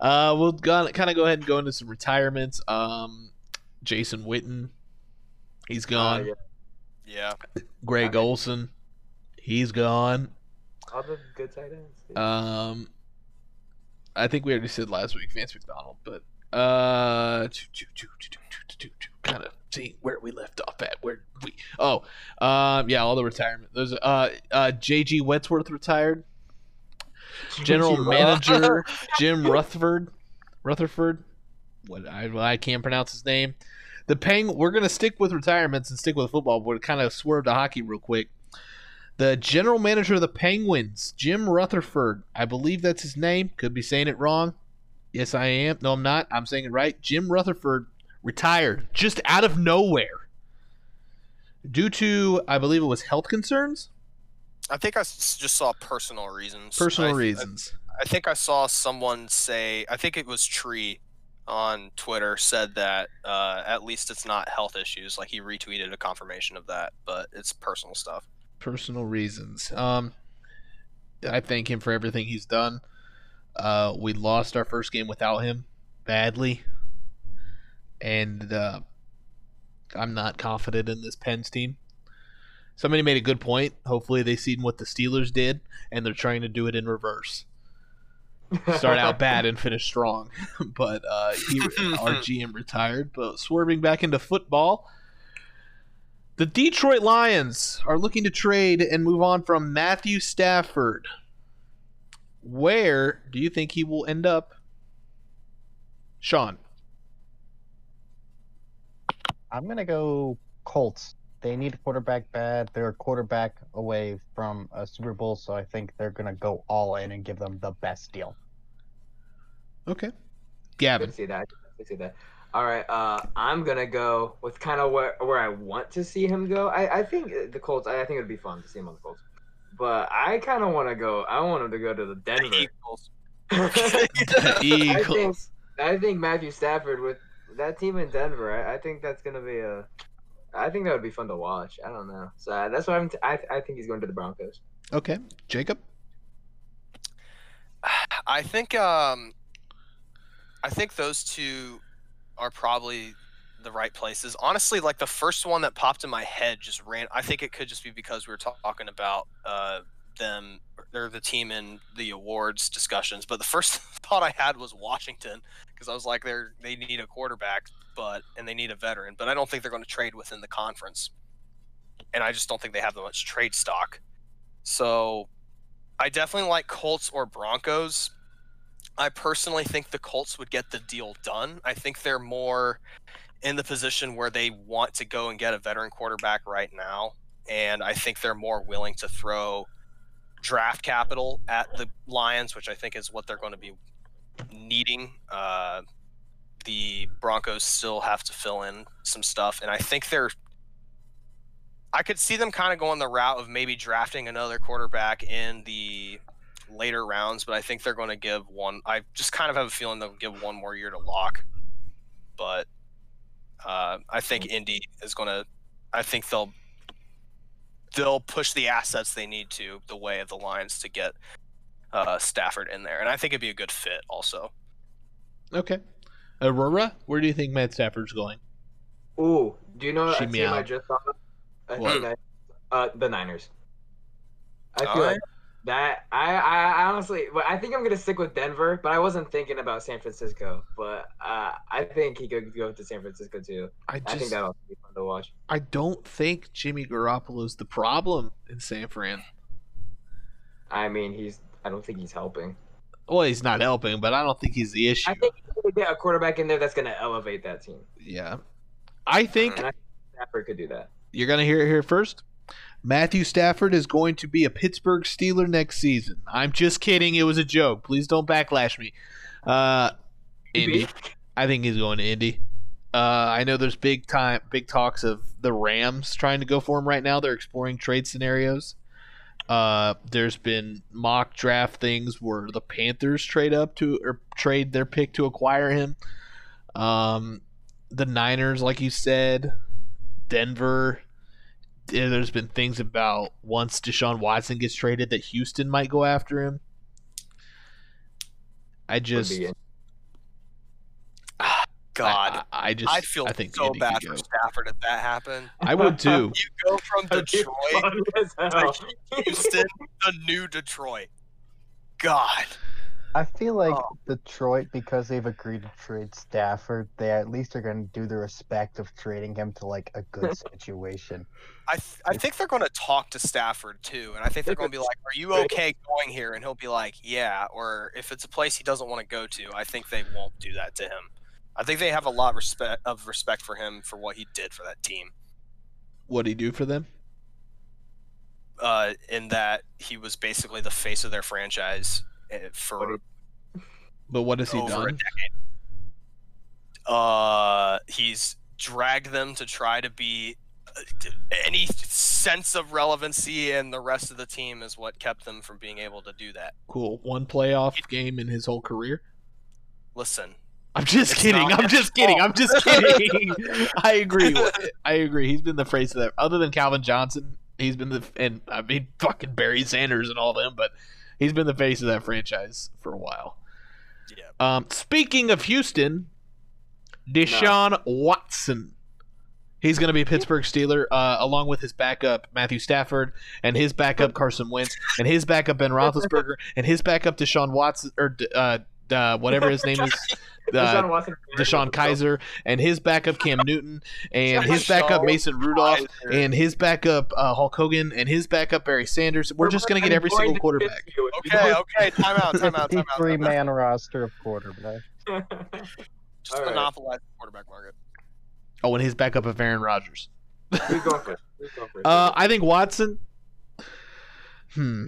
Uh, we'll go, kind of go ahead and go into some retirements. Um, Jason Witten, he's gone. yeah. Yeah. Greg Okay. Olsen, he's gone. All the good tight ends. dude. Um, I think we already said last week Vance McDonald, but uh, kind of see where we left off at. Where we? Oh, um, yeah, all the retirement. There's uh, uh, JG Wetsworth retired. General Manager Jim Rutherford. Rutherford. What I I can't pronounce his name. The Peng. We're gonna stick with retirements and stick with football, but kind of swerve to hockey real quick. The general manager of the Penguins, Jim Rutherford. I believe that's his name. Could be saying it wrong. Yes, I am. No, I'm not. I'm saying it right. Jim Rutherford retired just out of nowhere due to, I believe it was health concerns, I think I just saw personal reasons. personal I reasons. I, I think I saw someone say, I think it was Tree on Twitter said that uh, at least it's not health issues. Like he retweeted a confirmation of that, but it's personal stuff. personal reasons. Um, I thank him for everything he's done. Uh, we lost our first game without him badly, and uh, I'm not confident in this Pens team. Somebody made a good point. Hopefully, they seen what the Steelers did, and they're trying to do it in reverse. Start out bad and finish strong. but uh, he, our GM retired. But swerving back into football, the Detroit Lions are looking to trade and move on from Matthew Stafford. Where do you think he will end up? Sean. I'm gonna go Colts. They need a quarterback bad. They're a quarterback away from a Super Bowl, so I think they're gonna go all in and give them the best deal. Okay. I Gavin. could see that. I see that. All right, uh, I'm gonna go with kind of where where I want to see him go. I, I think the Colts. I, I think it'd be fun to see him on the Colts, but I kind of want to go. I want him to go to the Denver. Eagles. I think Eagles. I think Matthew Stafford with that team in Denver. I, I think that's gonna be a. I think that would be fun to watch. I don't know. So uh, that's why I'm. T- I I think he's going to the Broncos. Okay. Jacob. I think um, I think those two are probably the right places. Honestly, like the first one that popped in my head just ran. I think it could just be because we were talking about uh, them. They're the team in the awards discussions. But the first thought I had was Washington because I was like, they're they need a quarterback, but and they need a veteran. But I don't think they're going to trade within the conference, and I just don't think they have that much trade stock. So I definitely like Colts or Broncos. I personally think the Colts would get the deal done. I think they're more in the position where they want to go and get a veteran quarterback right now. And I think they're more willing to throw draft capital at the Lions, which I think is what they're going to be needing. Uh, the Broncos still have to fill in some stuff. And I think they're I could see them kind of going the route of maybe drafting another quarterback in the later rounds, but I think they're going to give one. I just kind of have a feeling they'll give one more year to Lock. But uh, I think Indy is going to. I think they'll they'll push the assets they need to the way of the Lions to get uh, Stafford in there, and I think it'd be a good fit also. Okay. Aurora, where do you think Matt Stafford's going? Ooh, do you know a Shimmy team I just thought? I What? think I, uh, the Niners. I feel Alright. like that. I, I I honestly, but I think I'm gonna stick with Denver. But I wasn't thinking about San Francisco. But uh, I think he could go to San Francisco too. I I think that'll be fun to watch. I don't think Jimmy Garoppolo's the problem in San Fran. I mean, he's. I don't think he's helping. Well, he's not helping, but I don't think he's the issue. I think he's gonna get a quarterback in there that's gonna elevate that team. yeah. I think I Stafford could do that. you're going to hear it here first. Matthew Stafford is going to be a Pittsburgh Steeler next season. I'm just kidding. It was a joke. Please don't backlash me. Uh, Indy. I think he's going to Indy. Uh, I know there's big time, big talks of the Rams trying to go for him right now. They're exploring trade scenarios. Uh, there's been mock draft things where the Panthers trade up to or trade their pick to acquire him. Um, the Niners, like you said, Denver. There's been things about once Deshaun Watson gets traded that Houston might go after him. I just God, I, I just I'd feel I think so Indy bad for. Stafford if that happened. I would too. You go from Detroit funny as hell. to Houston, the new Detroit. God, I feel like Oh. Detroit, because they've agreed to trade Stafford, they at least are going to do the respect of trading him to like a good situation. I th- I think they're going to talk to Stafford too, and I think they're going to be like, "Are you okay going here?" And he'll be like, "Yeah." Or if it's a place he doesn't want to go to, I think they won't do that to him. I think they have a lot respect of respect for him for what he did for that team. What did he do for them? Uh, in that he was basically the face of their franchise uh, What for But what has he done? Uh, he's dragged them to try to be uh, any sense of relevancy, and the rest of the team is what kept them from being able to do that. Cool. One playoff game in his whole career. Listen, I'm just kidding. not I'm just kidding. I'm just kidding. I agree. with it. I agree. He's been the face of that. Other than Calvin Johnson, he's been the and I mean fucking Barry Sanders and all them, but he's been the face of that franchise for a while. yeah, Um, speaking of Houston, Deshaun Watson. He's going to be a Pittsburgh Steeler, uh, along with his backup Matthew Stafford, and his backup Carson Wentz, and his backup Ben Roethlisberger, and his backup Deshaun Watson or uh, uh, whatever his name is, Deshaun uh, Watson. Deshaun Kaiser, and his backup Cam Newton, and his backup Mason Rudolph, and his backup uh, Hulk Hogan, and his backup Barry Sanders. We're just going to get every single quarterback. okay, okay, time out, time out, time out. Three man roster of quarterbacks. Just All right. monopolize the quarterback market. Oh, and his backup of Aaron Rodgers. Who's going first? Who's going first? Uh, I think Watson. Hmm.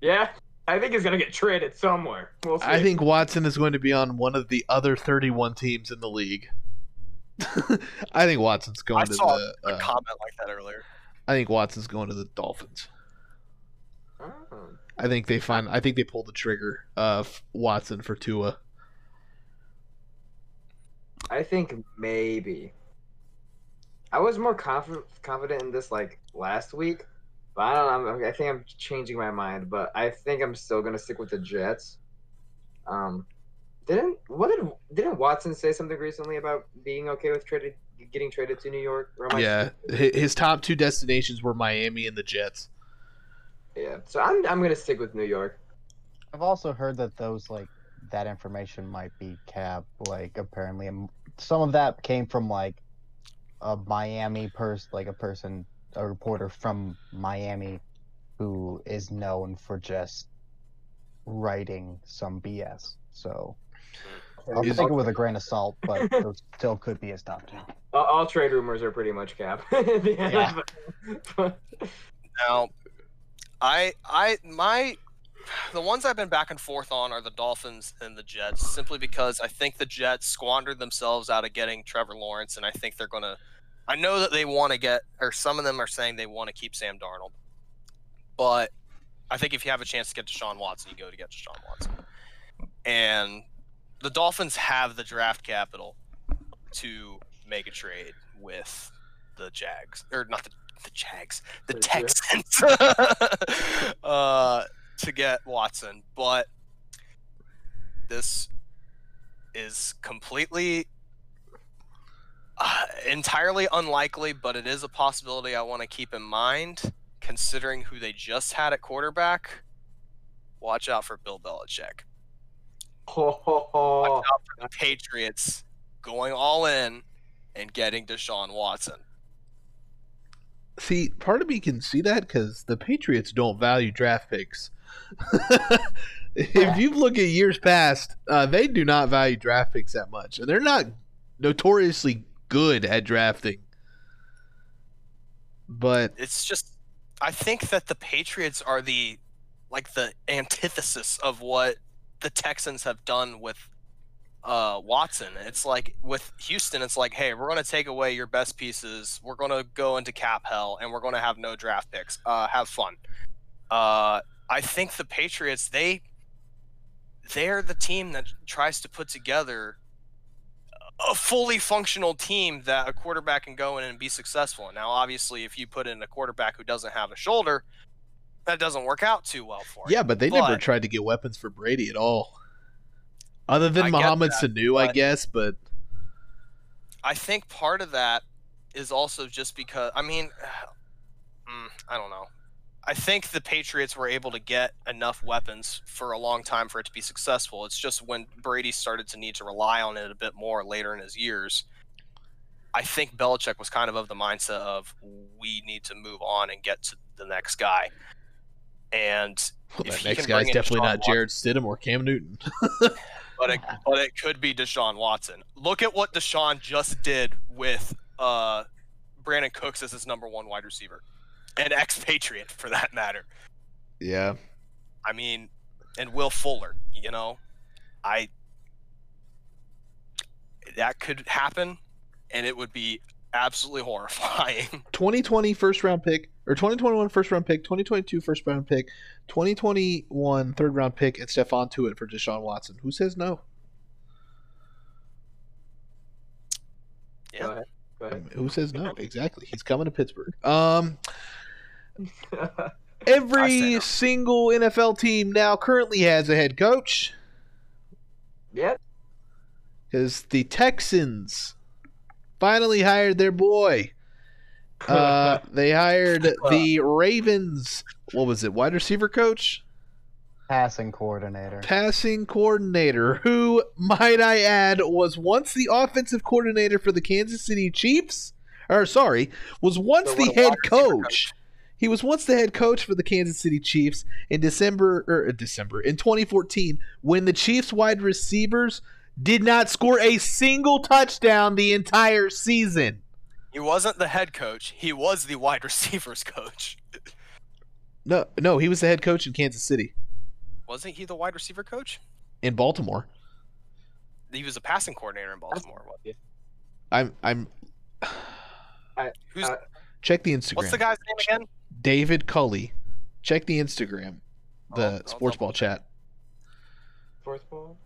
yeah, I think he's gonna get traded somewhere. We'll see. I think Watson is going to be on one of the other 31 teams in the league. I think Watson's going I to saw the. a Uh, comment like that earlier. I think Watson's going to the Dolphins. Oh. I think they find. I think they pull the trigger of Watson for Tua. I think maybe. I was more confident confident in this like last week, but I don't know. I'm- I think I'm changing my mind, but I think I'm still gonna stick with the Jets. Um, didn't what did didn't Watson say something recently about being okay with traded getting traded to New York? Or am I- Yeah, hi- his top two destinations were Miami and the Jets. yeah. So I'm I'm gonna stick with New York. I've also heard that those like that information might be cap. Like apparently, some of that came from like a Miami person, like a person, a reporter from Miami, who is known for just writing some BS. So I'll Is- take it with a grain of salt, but those still could be a top two. All, all trade rumors are pretty much cap. at the end Yeah. Now, I I my the ones I've been back and forth on are the Dolphins and the Jets, simply because I think the Jets squandered themselves out of getting Trevor Lawrence, and I think they're gonna. I know that they want to get, or some of them are saying they want to keep Sam Darnold, but I think if you have a chance to get Deshaun Watson, you go to get Deshaun Watson, and the Dolphins have the draft capital to make a trade with the Jags, or not the the Jags, the Texans, uh, to get Watson. But this is completely uh, entirely unlikely, but it is a possibility I want to keep in mind, considering who they just had at quarterback. Watch out for Bill Belichick. Ho, ho, ho. Watch out for the Patriots going all in and getting Deshaun Watson. See, part of me can see that because the Patriots don't value draft picks. if you look at years past, uh, they do not value draft picks that much, and they're not notoriously good at drafting. But it's just I think that the Patriots are the like the antithesis of what the Texans have done with uh, Watson. It's like with Houston, it's like, hey, we're going to take away your best pieces. We're going to go into cap hell, and we're going to have no draft picks. Uh, have fun. Uh, I think the Patriots they they're the team that tries to put together a fully functional team that a quarterback can go in and be successful. Now, obviously, if you put in a quarterback who doesn't have a shoulder, that doesn't work out too well for you. yeah, but they never tried to get weapons for Brady at all. Other than I Mohamed that, Sanu, I guess, but I think part of that is also just because I mean, mm, I don't know. I think the Patriots were able to get enough weapons for a long time for it to be successful. It's just when Brady started to need to rely on it a bit more later in his years. I think Belichick was kind of of the mindset of we need to move on and get to the next guy. And Well, that next can guy's bring in definitely Deshaun not Jarrett Stidham or Cam Newton. but it, but it could be Deshaun Watson. Look at what Deshaun just did with uh, Brandin Cooks as his number one wide receiver, an expatriate for that matter. yeah. I mean, and Will Fuller. You know, I that could happen, and it would be absolutely horrifying. 2020 first round pick or 2021 first round pick, 2022 first round pick, 2021 third round pick, and Stephon Tuitt for Deshaun Watson. Who says no? Yeah. Go ahead. Go ahead. Who says no? Exactly. He's coming to Pittsburgh. Um, every single NFL team now currently has a head coach yep. because the Texans finally hired their boy. Uh, they hired the Ravens. What was it? Wide receiver coach, Passing coordinator. passing coordinator. Who, might I add, was once the offensive coordinator for the Kansas City Chiefs. Or sorry, was once So the head wide receiver coach. He was once the head coach for the Kansas City Chiefs in December or uh, December in 2014 when the Chiefs wide receivers did not score a single touchdown the entire season. He wasn't the head coach; he was the wide receivers coach. No, no, he was the head coach in Kansas City. Wasn't he the wide receiver coach? In Baltimore. He was a passing coordinator in Baltimore. I'm I'm Who's Uh, check the Instagram. what's the guy's name again? David Culley. Check the Instagram. The I'll- I'll sports ball chat. Fourth ball.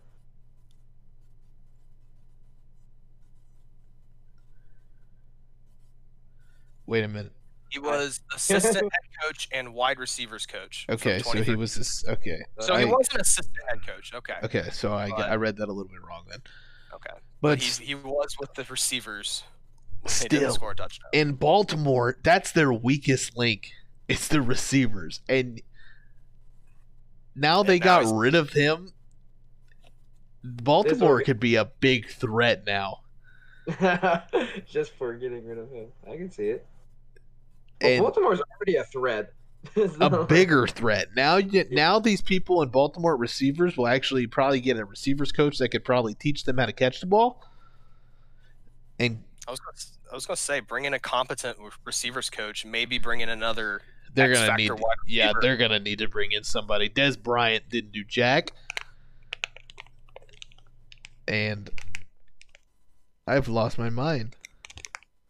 Wait a minute. He was assistant head coach and wide receivers coach. Okay, so he was this okay. So he was an assistant head coach. Okay. Okay, so I But- I read that a little bit wrong then. Okay. But he, he was with the receivers. Still score a touchdown. in Baltimore, that's their weakest link. It's the receivers. And now they now got rid of him. Baltimore could be a big threat now. Just for getting rid of him. I can see it. Well, And Baltimore's already a threat. a bigger threat. Now you now these people in Baltimore receivers will actually probably get a receivers coach that could probably teach them how to catch the ball. And I was gonna, s- I was going to say, bring in a competent receivers coach. Maybe bring in another. They're X gonna need wide yeah, receiver. they're gonna need to bring in somebody. Dez Bryant didn't do jack. And I've lost my mind.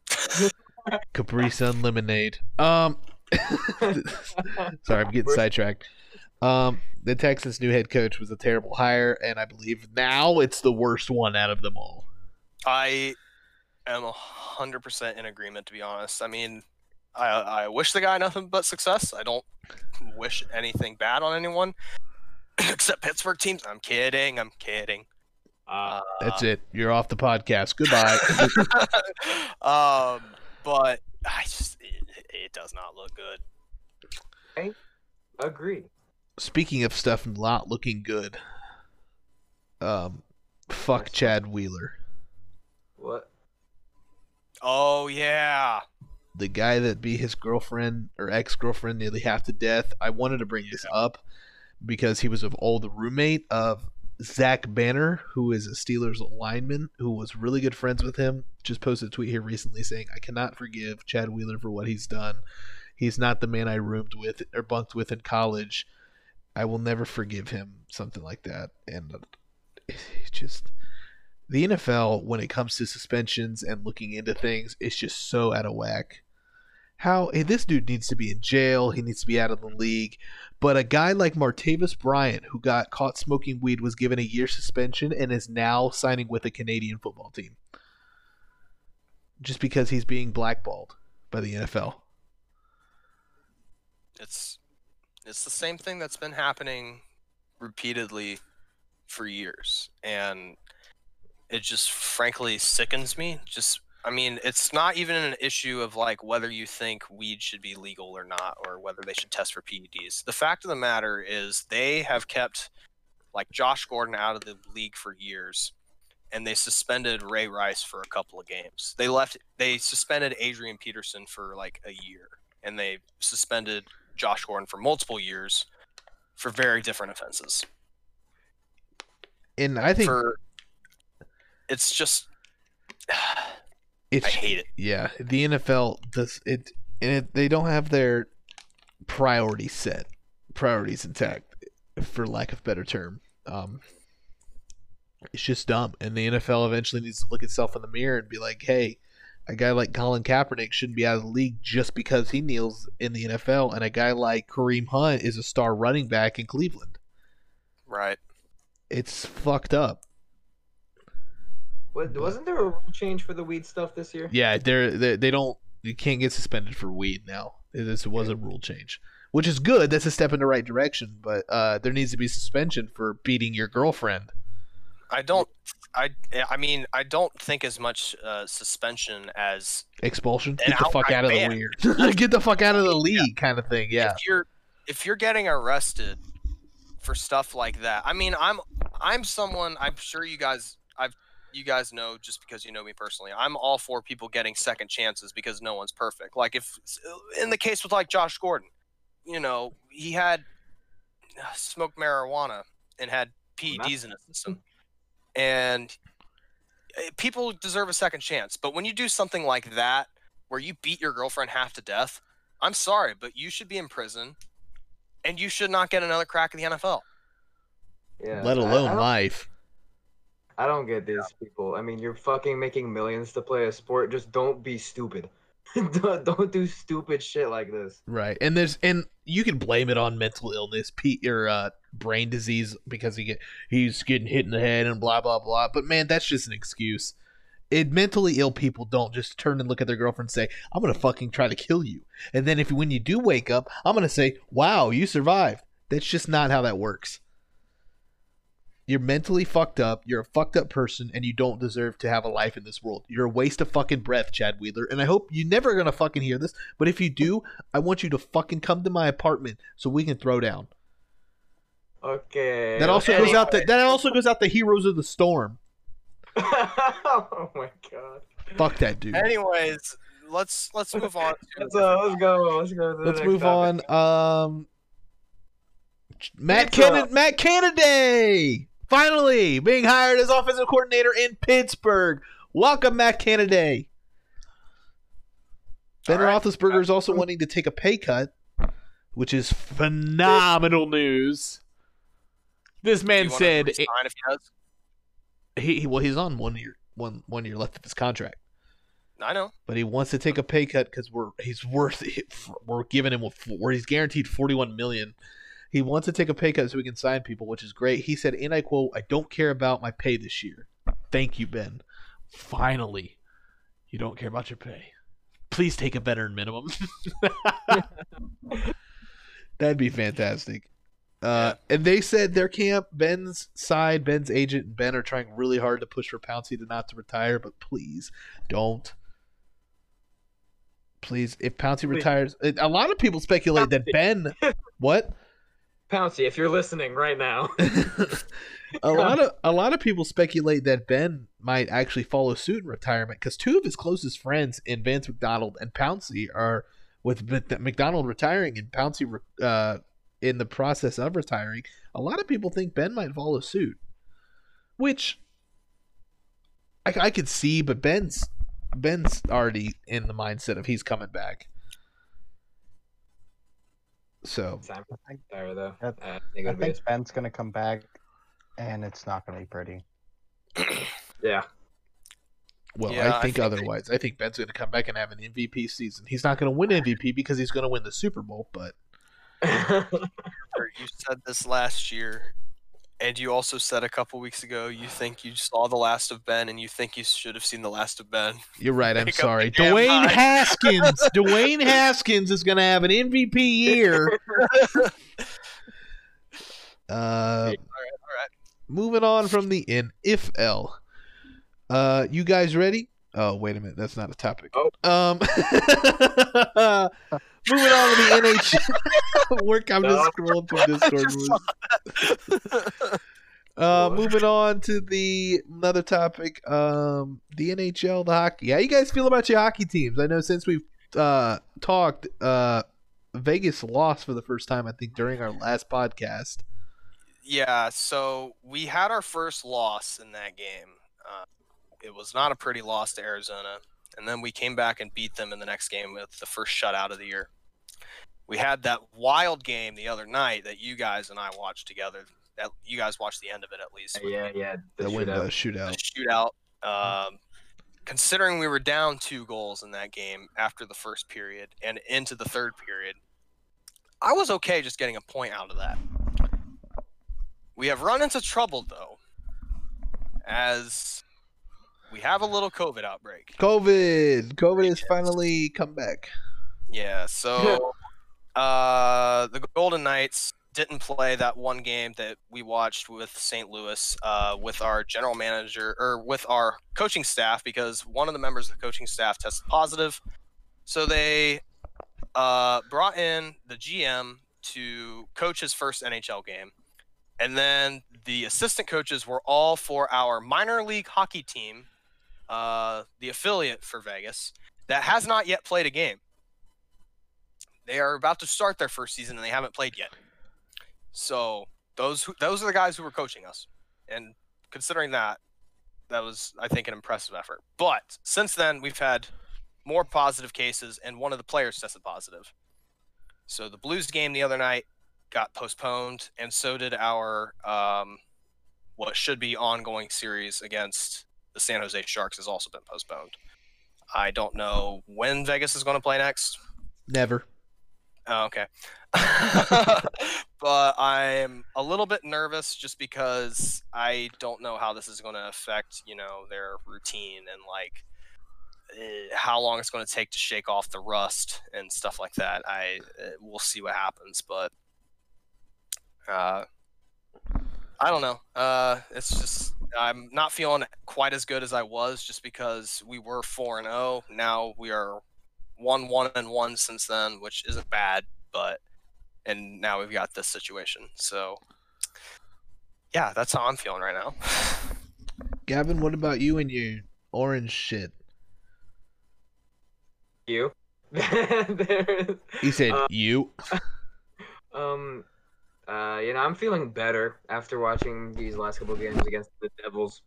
Capri Sun lemonade. Um sorry, I'm getting sidetracked. Um the Texans new head coach was a terrible hire, and I believe now it's the worst one out of them all. I am hundred percent in agreement. To be honest, I mean, I I wish the guy nothing but success. I don't wish anything bad on anyone except Pittsburgh teams. I'm kidding. I'm kidding. Uh, That's it. You're off the podcast. Goodbye. um, but I just it, it does not look good. I agree. Speaking of stuff not looking good, um, fuck Chad Wheeler, What? Oh yeah. The guy that beat his girlfriend or ex girlfriend nearly half to death. I wanted to bring this up because he was of old roommate of Zach Banner, who is a Steelers lineman who was really good friends with him. Just posted a tweet here recently saying, "I cannot forgive Chad Wheeler for what he's done. He's not the man I roomed with or bunked with in college. I will never forgive him." Something like that, and uh, it's just the NFL when it comes to suspensions and looking into things, it's just so out of whack. How hey, this dude needs to be in jail. He needs to be out of the league. But a guy like Martavis Bryant, who got caught smoking weed, was given a year suspension and is now signing with a Canadian football team. Just because he's being blackballed by the NFL. It's it's the same thing that's been happening repeatedly for years. And it just frankly sickens me. Just I mean, it's not even an issue of like whether you think weed should be legal or not, or whether they should test for PEDs. The fact of the matter is they have kept like Josh Gordon out of the league for years, and they suspended Ray Rice for a couple of games. They left. They suspended Adrian Peterson for like a year, and they suspended Josh Gordon for multiple years for very different offenses. And I think For it's just it's I hate it. yeah, the NFL does it, and it, they don't have their priorities set, priorities intact, for lack of a better term. Um, it's just dumb, and the NFL eventually needs to look itself in the mirror and be like, "Hey, a guy like Colin Kaepernick shouldn't be out of the league just because he kneels in the NFL, and a guy like Kareem Hunt is a star running back in Cleveland. Right. It's fucked up." What, wasn't there a rule change for the weed stuff this year? Yeah, they're, they they don't you can't get suspended for weed now. This was a rule change, which is good. That's a step in the right direction. But uh, there needs to be suspension for beating your girlfriend. I don't. I. I mean, I don't think as much uh, suspension as Expulsion. Get the fuck out of the ban. weird. get the fuck out of the league, kind of thing. Yeah. if you're if you're getting arrested for stuff like that. I mean, I'm I'm someone. I'm sure you guys. I've you guys know just because you know me personally. I'm all for people getting second chances because no one's perfect. Like if in the case with like Josh Gordon, you know, he had uh, smoked marijuana and had PEDs in his system, and uh, people deserve a second chance. But when you do something like that, where you beat your girlfriend half to death, I'm sorry, but you should be in prison, and you should not get another crack at the NFL. Yeah. Let alone I, don't, life. I don't get these people. I mean, you're fucking making millions to play a sport. Just don't be stupid. don't, don't do stupid shit like this. Right. And there's and you can blame it on mental illness, Pete or uh, brain disease because he get he's getting hit in the head and blah blah blah. But man, that's just an excuse. It mentally ill people don't just turn and look at their girlfriend and say, "I'm gonna fucking try to kill you," and then if when you do wake up, I'm gonna say, "Wow, you survived." That's just not how that works. You're mentally fucked up. You're a fucked up person, and you don't deserve to have a life in this world. You're a waste of fucking breath, Chad Wheeler. And I hope you're never gonna fucking hear this. But if you do, I want you to fucking come to my apartment so we can throw down. Okay. That also okay. goes out. The, that also goes out the Heroes of the Storm. oh my god. Fuck that dude. Anyways, let's let's move on. Let's, uh, let's go. Let's go. To the Let's next move topic. on. Um, Matt Pizza. Canada, Matt Canada, finally being hired as offensive coordinator in Pittsburgh. Welcome, Matt Canada. Ben All right. Roethlisberger is uh, also wanting to take a pay cut, which is phenomenal news. This man said if he he, well he's on one year one one year left of his contract, I know. but he wants to take a pay cut because we're he's worth we're giving him where he's guaranteed forty one million. He wants to take a pay cut so we can sign people, which is great. He said, and I quote, "I don't care about my pay this year. Thank you, Ben. Finally, you don't care about your pay. Please take a veteran minimum. That'd be fantastic." Uh, and they said their camp, Ben's side, Ben's agent, and Ben are trying really hard to push for Pouncey to not to retire, but please don't. Please, if Pouncey retires, a lot of people speculate that Ben, what? Pouncey, if you're listening right now. a lot of a lot of people speculate that Ben might actually follow suit in retirement because two of his closest friends in Vance McDonald and Pouncey are with McDonald retiring and Pouncey re- uh, in the process of retiring. A lot of people think Ben might follow suit, which I, I could see, but Ben's Ben's already in the mindset of he's coming back. So Time to retire, though. Yep. I think I it'll think Ben's gonna come back, and it's not gonna be pretty. yeah. Well, Yeah, I I think think they- otherwise. I think Ben's going to come back and have an MVP season. He's not going to win MVP because he's going to win the Super Bowl, but You said this last year, and you also said a couple weeks ago you think you saw the last of Ben, and you think you should have seen the last of Ben. you're right. I'm Pick sorry. Dwayne. Haskins. Dwayne Haskins is going to have an MVP year. Uh, all right. moving on from the NFL. Uh, you guys ready? Oh, wait a minute. That's not a topic. Oh. Um, moving on to the NHL. Work. I'm just scrolling through Discord. Uh, moving on to the another topic. Um, the NHL, the hockey. How you guys feel about your hockey teams? I know since we've uh talked, uh, Vegas lost for the first time. I think during our last podcast. Yeah, so we had our first loss in that game. Uh, it was not a pretty loss to Arizona, and then we came back and beat them in the next game with the first shutout of the year. We had that wild game the other night that you guys and I watched together. That you guys watched the end of it at least. Yeah, yeah. The The win the shootout. shootout. the shootout. Um, considering we were down two goals in that game after the first period and into the third period, I was okay just getting a point out of that. We have run into trouble though, as we have a little COVID outbreak. COVID. COVID has finally come back. Yeah, so uh, the Golden Knights didn't play that one game that we watched with St. Louis uh, with our general manager or with our coaching staff because one of the members of the coaching staff tested positive. So they uh, brought in the GM to coach his first NHL game. And then the assistant coaches were all for our minor league hockey team, uh, the affiliate for Vegas, that has not yet played a game. They are about to start their first season and they haven't played yet. So those who, those are the guys who were coaching us, and considering that, that was I think an impressive effort. But since then, we've had more positive cases, and one of the players tested positive. So the Blues game the other night got postponed, and so did our um, what should be ongoing series against the San Jose Sharks has also been postponed. I don't know when Vegas is going to play next. Never. Oh, okay. but I'm a little bit nervous just because I don't know how this is going to affect, you know, their routine and like eh, how long it's going to take to shake off the rust and stuff like that. I eh, we'll see what happens, but uh, I don't know. Uh, it's just I'm not feeling quite as good as I was just because we were four and zero. Now we are one one and one since then, which isn't bad, but and now we've got this situation. So yeah, that's how I'm feeling right now. Gavin, what about you and your orange shit? You. there is. He said Uh, you. Um, uh, you know, I'm feeling better after watching these last couple games against the Devils.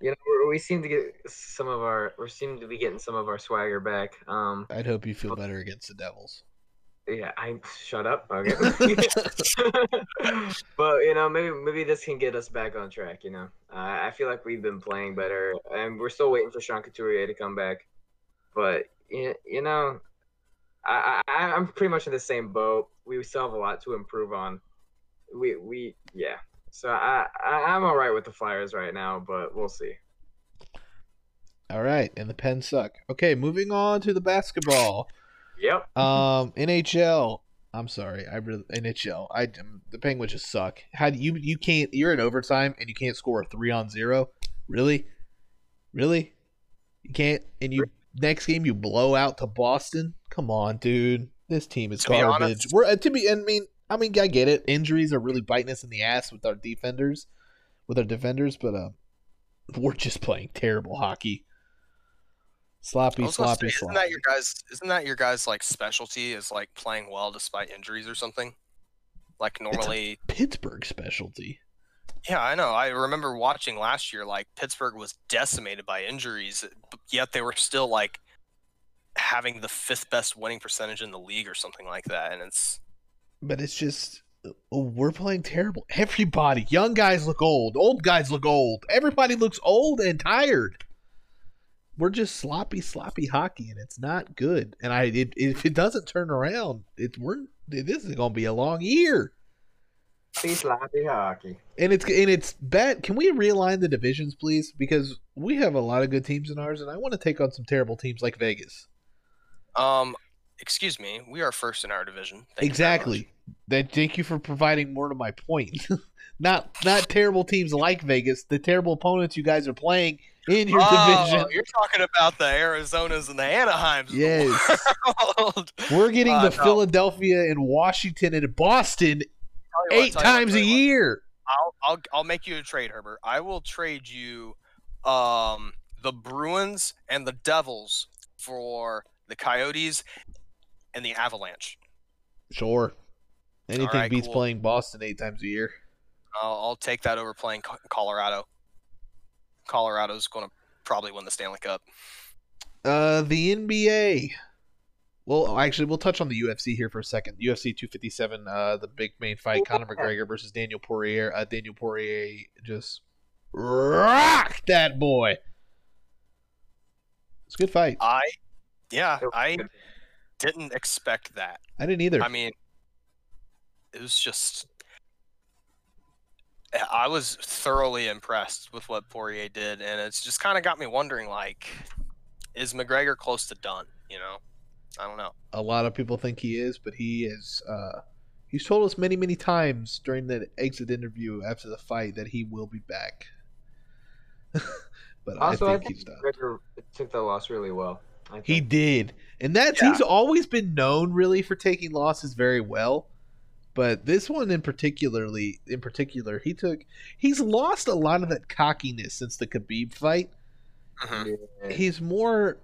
You know, we we seem to get some of our, we seem to be getting some of our swagger back. Um, I'd hope you feel better against the Devils. yeah, I shut up. Okay. but you know, maybe maybe this can get us back on track. You know, uh, I feel like we've been playing better, and we're still waiting for Sean Couturier to come back. But you, you know, I, I I'm pretty much in the same boat. We still have a lot to improve on. We we yeah. So I, I I'm all right with the Flyers right now, but we'll see. All right, and the Pens suck. Okay, moving on to the basketball. Yep. Um, NHL. I'm sorry, I really NHL. I the Penguins just suck. How do you you can't? You're in overtime and you can't score a three on zero. Really, really, you can't. And you next game you blow out to Boston. Come on, dude. This team is To garbage. We're uh, to be. I mean, I mean, I get it. Injuries are really biting us in the ass with our defenders, with our defenders, but uh, we're just playing terrible hockey. Sloppy, sloppy, say, sloppy. isn't that your guys? Isn't that your guys' like specialty? Is like playing well despite injuries or something? Like normally, Pittsburgh specialty. Yeah, I know. I remember watching last year. Like Pittsburgh was decimated by injuries, yet they were still like having the fifth best winning percentage in the league or something like that. And it's But it's just oh, we're playing terrible. Everybody, young guys look old, old guys look old. Everybody looks old and tired. We're just sloppy, sloppy hockey, and it's not good. And I, it, if it doesn't turn around, it we're this is going to be a long year. Be sloppy hockey. And it's and it's bad. Can we realign the divisions, please? Because we have a lot of good teams in ours, and I want to take on some terrible teams like Vegas. um, excuse me, we are first in our division. Thank you very much. exactly. Then thank you for providing more to my point. not not terrible teams like Vegas, the terrible opponents you guys are playing in your Oh, division. You're talking about the Arizonas and the Anaheims. of the Yes. world. We're getting Uh, the no. Philadelphia and Washington and Boston Tell you what, eight tell you what, times a year. I'll, I'll I'll make you a trade, Herbert. I will trade you um the Bruins and the Devils for the Coyotes and the Avalanche. Sure. Anything right, beats cool. playing Boston eight times a year. I'll, I'll take that over playing Colorado. Colorado's going to probably win the Stanley Cup. Uh, the NBA. Well, actually, we'll touch on the UFC here for a second. UFC 257, uh, the big main fight, Conor McGregor versus Daniel Poirier. Uh, Daniel Poirier just rocked that boy. It's a good fight. I, yeah, I didn't expect that. I didn't either. I mean, it was just. I was thoroughly impressed with what Poirier did, and it's just kind of got me wondering, like, is McGregor close to done? You know, I don't know. a lot of people think he is, but he is. Uh, he's told us many, many times during the exit interview after the fight that he will be back. but Also, I I think, think he's done. McGregor took the loss really well. He did, and that's Yeah. he's always been known really for taking losses very well. But this one in particularly, in particular, he took. He's lost a lot of that cockiness since the Khabib fight. Yeah. He's more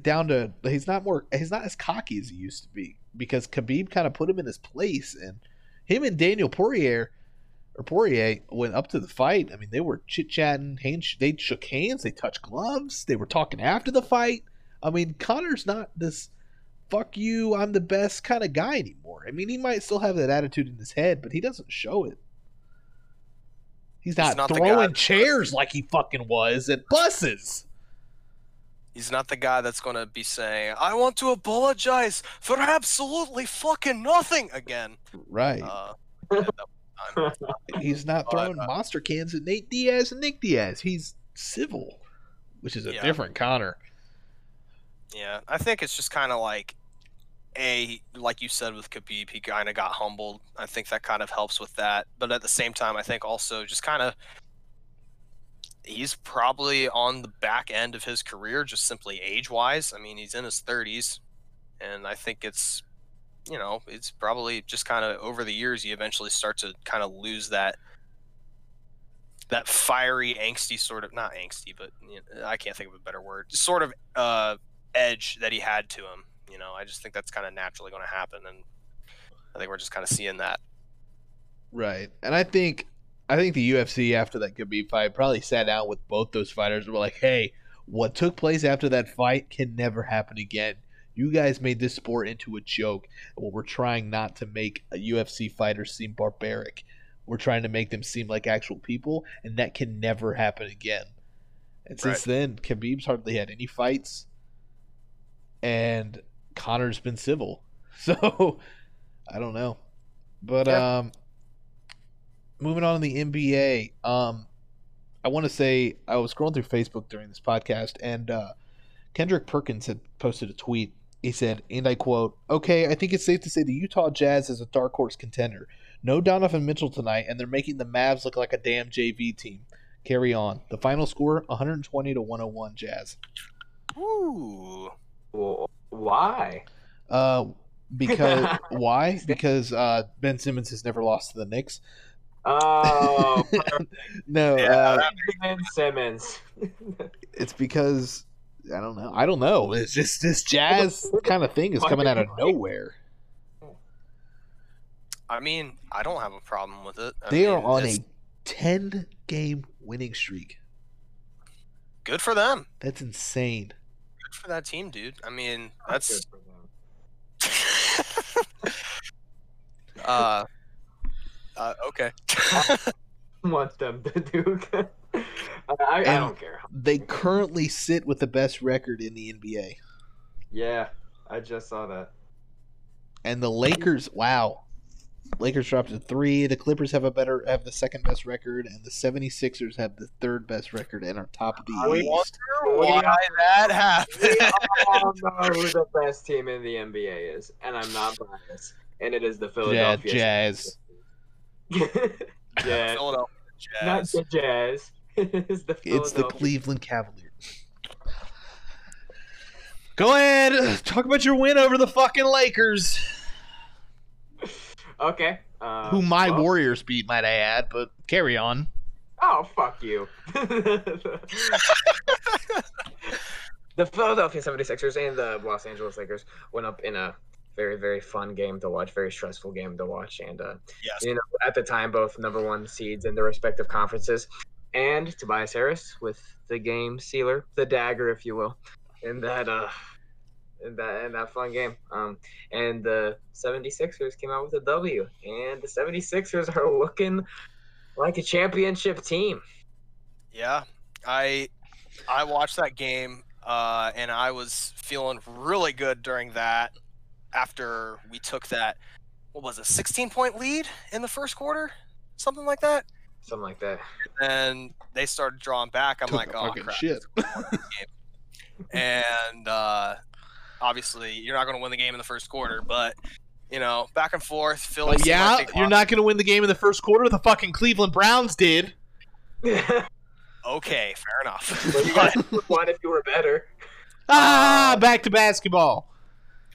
down to. He's not more. He's not as cocky as he used to be because Khabib kind of put him in his place, and him and Daniel Poirier. Or Poirier went up to the fight. I mean, they were chit chatting. They shook hands. They touched gloves. They were talking after the fight. I mean, Conor's not this fuck you, I'm the best kind of guy anymore. I mean, he might still have that attitude in his head, but he doesn't show it. He's not, not throwing chairs like he fucking was at buses. He's not the guy that's going to be saying, I want to apologize for absolutely fucking nothing again. Right. Uh, at that time. He's not but, throwing uh, monster cans at Nate Diaz and Nick Diaz. He's civil, which is a Yeah. different Conor. Yeah, I think it's just kind of like a like you said with Khabib, he kind of got humbled. I think that kind of helps with that. But at the same time, I think also just kind of he's probably on the back end of his career, just simply age wise. I mean, he's in his thirties, and I think it's you know it's probably just kind of over the years you eventually start to kind of lose that that fiery, angsty sort of not angsty, but you know, I can't think of a better word, sort of uh, edge that he had to him. You know, I just think that's kind of naturally going to happen, and I think we're just kind of seeing that. Right. And I think I think the UFC after that Khabib fight probably sat down with both those fighters and were like, "Hey, what took place after that fight can never happen again. You guys made this sport into a joke. Well, we're trying not to make a UFC fighters seem barbaric. We're trying to make them seem like actual people, and that can never happen again." And since then, Khabib's hardly had any fights, and Conor's been civil. So I don't know, but Yeah. um moving on to the NBA, um, I want to say I was scrolling through Facebook during this podcast, and uh, Kendrick Perkins had posted a tweet. He said, and I quote, "Okay, I think it's safe to say the Utah Jazz is a dark horse contender. No Donovan Mitchell tonight, and they're making the Mavs look like a damn JV team. Carry on. The final score: 120 to 101 Jazz. Ooh, Well, why? Uh, because why? Because uh, Ben Simmons has never lost to the Knicks. Oh, No, Yeah, uh, Ben Simmons. it's because I don't know. I don't know. It's just this jazz kind of thing is coming out of nowhere. I mean, I don't have a problem with it. I They are on it's a 10 game winning streak. good for them. That's insane. Good for that team, dude. I mean, that's Good for them. uh, uh okay. want them to do. I, I, I don't care. They currently sit with the best record in the NBA. Yeah, I just saw that. And the Lakers, wow. Lakers dropped to 3. The Clippers have a better have the second best record and the 76ers have the third best record and are top of the I East. wonder why that We happened. all know who the best team in the NBA is, and I'm not biased. and it is the Yeah, Philadelphia. Jazz. Jazz. Philadelphia Not the Jazz. it's the It's the Cleveland Cavaliers. Go ahead, talk about your win over the fucking Lakers, Okay. Uh, who my well- Warriors beat, might I add. But carry on. Oh, fuck you. the Philadelphia 76ers and the Los Angeles Lakers went up in a very, very fun game to watch, very stressful game to watch. And, uh, Yes. you know, at the time, both number one seeds in their respective conferences. And Tobias Harris with the game sealer, the dagger, if you will, in that, uh, in that, in that fun game. Um, and the 76ers came out with a W. And the 76ers are looking like a championship team. Yeah, I I watched that game uh, and I was feeling really good during that. After we took that, what was a 16 point lead in the first quarter, something like that, Something like that. and they started drawing back. I'm Took like, oh crap. shit. and uh, obviously you're not going to win the game in the first quarter, but you know, back and forth. Philly. Oh, yeah, like you're not going to win the game in the first quarter. The fucking Cleveland Browns did. Okay, fair enough. well, you guys would won if you were better. Ah, back to basketball.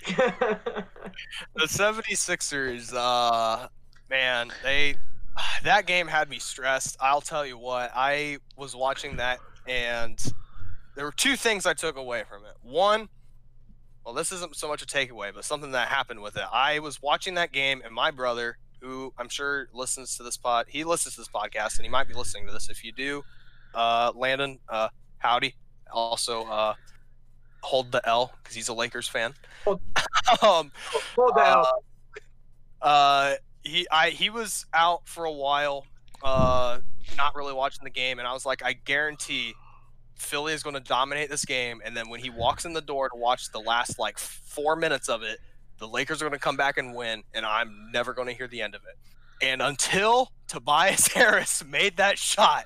the 76ers uh man they that game had me stressed. I'll tell you what i was watching that and there were two things i took away from it. One well this isn't so much a takeaway but something that happened with it. I was watching that game and my brother who i'm sure listens to this pod he listens to this podcast and he might be listening to this if you do uh landon uh howdy. Also uh hold the l because he's a lakers fan Hold- um Hold down. uh, uh, he I he was out for a while, uh, not really watching the game, and I was like, I guarantee Philly is going to dominate this game, and then when he walks in the door to watch the last like four minutes of it, the Lakers are going to come back and win, and I'm never going to hear the end of it. And until Tobias Harris made that shot,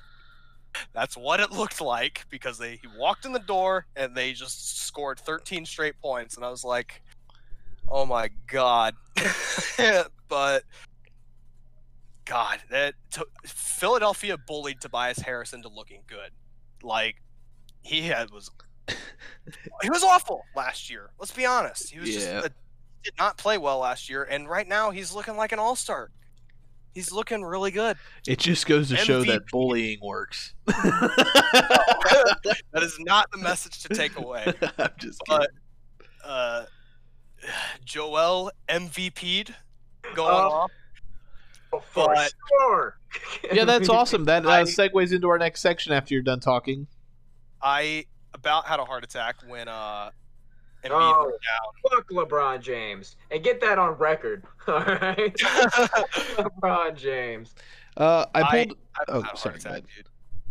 that's what it looked like because they he walked in the door and they just scored 13 straight points, and I was like, oh my god. but God, that to, Philadelphia bullied Tobias Harris into looking good. Like he had was he was awful last year. Let's be honest. He was just Yeah. uh, did not play well last year, and right now he's looking like an all star. He's looking really good. It just goes to show that bullying works. that is not the message to take away. I'm just kidding. But uh, Joel MVP'd going Oh. off. Oh, but- sure. yeah, that's awesome. That uh, I- segues into our next section after you're done talking. I about had a heart attack when uh Embiid Oh. went Fuck LeBron James and get that on record. All right. LeBron James. Uh, I I- pulled. I Oh, had a heart sorry, go attack, ahead. dude.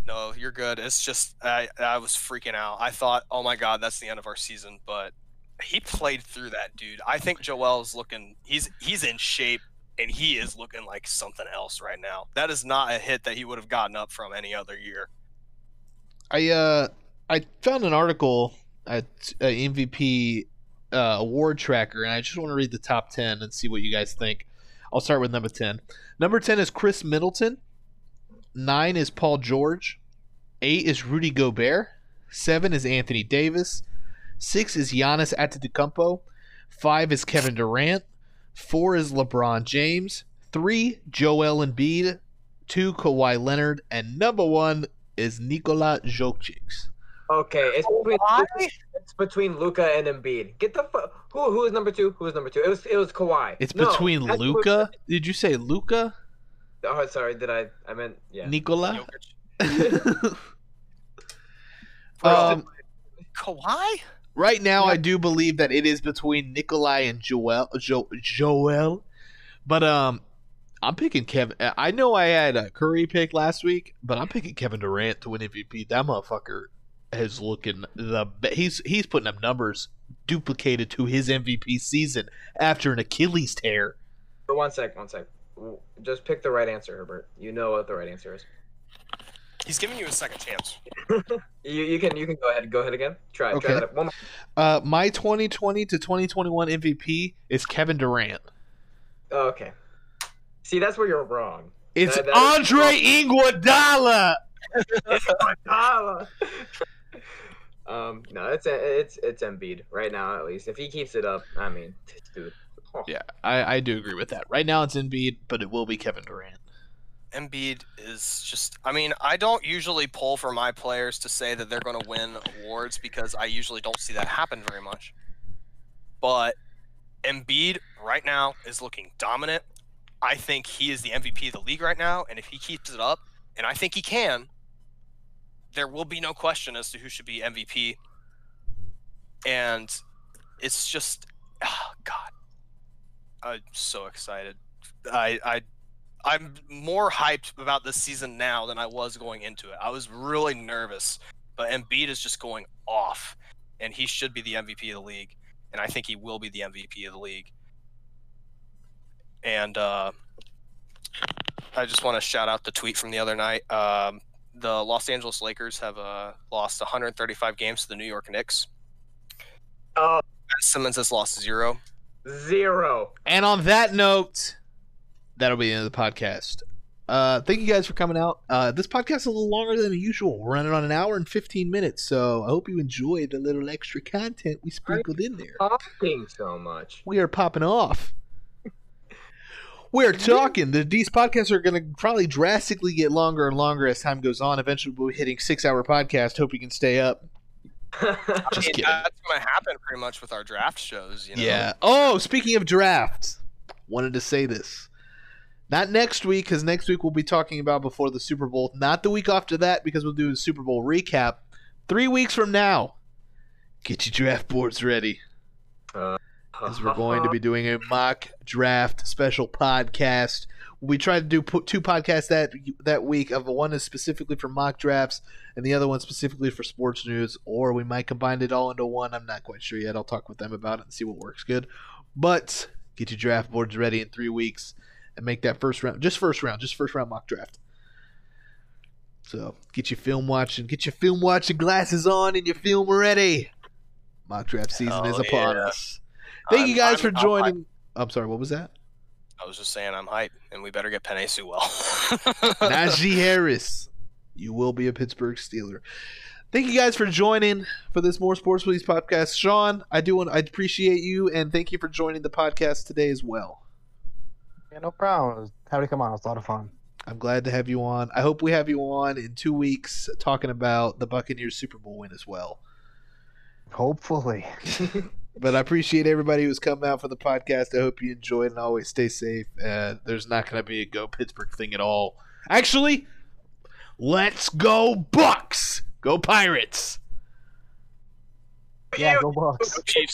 No, you're good. It's just I I was freaking out. I thought, oh my god, that's the end of our season. But he played through that, dude. I think Joel's looking. He's he's in shape, and he is looking like something else right now. That is not a hit that he would have gotten up from any other year. I uh, I found an article at uh, MVP uh, award tracker, and I just want to read the top ten and see what you guys think. I'll start with number ten. Number ten is Khris Middleton. Nine is Paul George. Eight is Rudy Gobert. Seven is Anthony Davis. Six is Giannis Antetokounmpo. Five is Kevin Durant. Four is LeBron James. Three, Joel Embiid. Two, Kawhi Leonard. And number one is Nikola Jokic. Okay, it's between, Why? it's between Luka and Embiid. Get the fu- who who is number two? Who is number two? It was it was Kawhi. It's No, between that's Luka. Did you say Luka? Oh, sorry. Did I? I meant yeah. Nikola? Um, Kawhi? right now, I do believe that it is between Nikolai and Joel. Jo- Joel, but um, I'm picking Kevin. I know I had a Curry pick last week, but I'm picking Kevin Durant to win MVP. That motherfucker is looking the be- he's he's putting up numbers duplicated to his MVP season after an Achilles tear. For one sec, one sec. W- Just pick the right answer, Herbert. You know what the right answer is. He's giving you a second chance. You, you can you can go ahead. Go ahead again. Try. Okay. Try that. One more. Uh, my 2020 to 2021 MVP is Kevin Durant. Okay. See, that's where you're wrong. It's That- that is- Andre Iguodala. Iguodala. um, no, it's it's it's Embiid right now at least. If he keeps it up, I mean, dude. oh. Yeah, I, I do agree with that. Right now it's Embiid, but it will be Kevin Durant. Embiid is just. I mean, I don't usually pull for my players to say that they're going to win awards because I usually don't see that happen very much. But Embiid right now is looking dominant. I think he is the MVP of the league right now, and if he keeps it up, and I think he can, there will be no question as to who should be MVP. And it's just, oh God, I'm so excited. I I I'm more hyped about this season now than I was going into it. I was really nervous, but Embiid is just going off, and he should be the MVP of the league, and I think he will be the MVP of the league. And uh, I just want to shout out the tweet from the other night. Um, the Los Angeles Lakers have uh, lost 135 games to the New York Knicks. Oh, Ben Simmons has lost zero. zero. And on that note, that'll be the end of the podcast. Uh, thank you guys for coming out. Uh, this podcast is a little longer than usual. We're running on an hour and 15 minutes, so I hope you enjoyed the little extra content we sprinkled in there. Talking so much. We are popping off. We're talking. The, these podcasts are going to probably drastically get longer and longer as time goes on. Eventually, we'll be hitting six hour podcast. Hope you can stay up. I Just mean, kidding. That's going to happen pretty much with our draft shows. You know? Yeah. Oh, speaking of drafts, wanted to say this. Not next week, because next week we'll be talking about before the Super Bowl. Not the week after that, because we'll do a Super Bowl recap. Three weeks from now, get your draft boards ready, uh, because we're going to be doing a mock draft special podcast. We tried to do put two podcasts that that week. Of one is specifically for mock drafts, and the other one specifically for sports news. Or we might combine it all into one. I'm not quite sure yet. I'll talk with them about it and see what works good. But get your draft boards ready in three weeks and make that first round, just first round, just first round mock draft. So get your film watching, get your film watching glasses on, and your film ready. Mock draft season Hell is upon yeah. us. Thank you I'm- guys for I'm- I'm joining. I'm sorry, what was that? I was just saying I'm hyped, and we better get Penei Sewell. Najee Harris, you will be a Pittsburgh Steeler. Thank you guys for joining for this More Sports Please podcast. Sean, I do want I appreciate you and thank you for joining the podcast today as well. Yeah, no problem. It was- Happy to come on. It was a lot of fun. I'm glad to have you on. I hope we have you on in two weeks talking about the Buccaneers Super Bowl win as well. Hopefully. But I appreciate everybody who's come out for the podcast. I hope you enjoyed and always stay safe. Uh, there's not going to be a go Pittsburgh thing at all. Actually, let's go Bucks. Go Pirates. Yeah, go Bucks. Chiefs.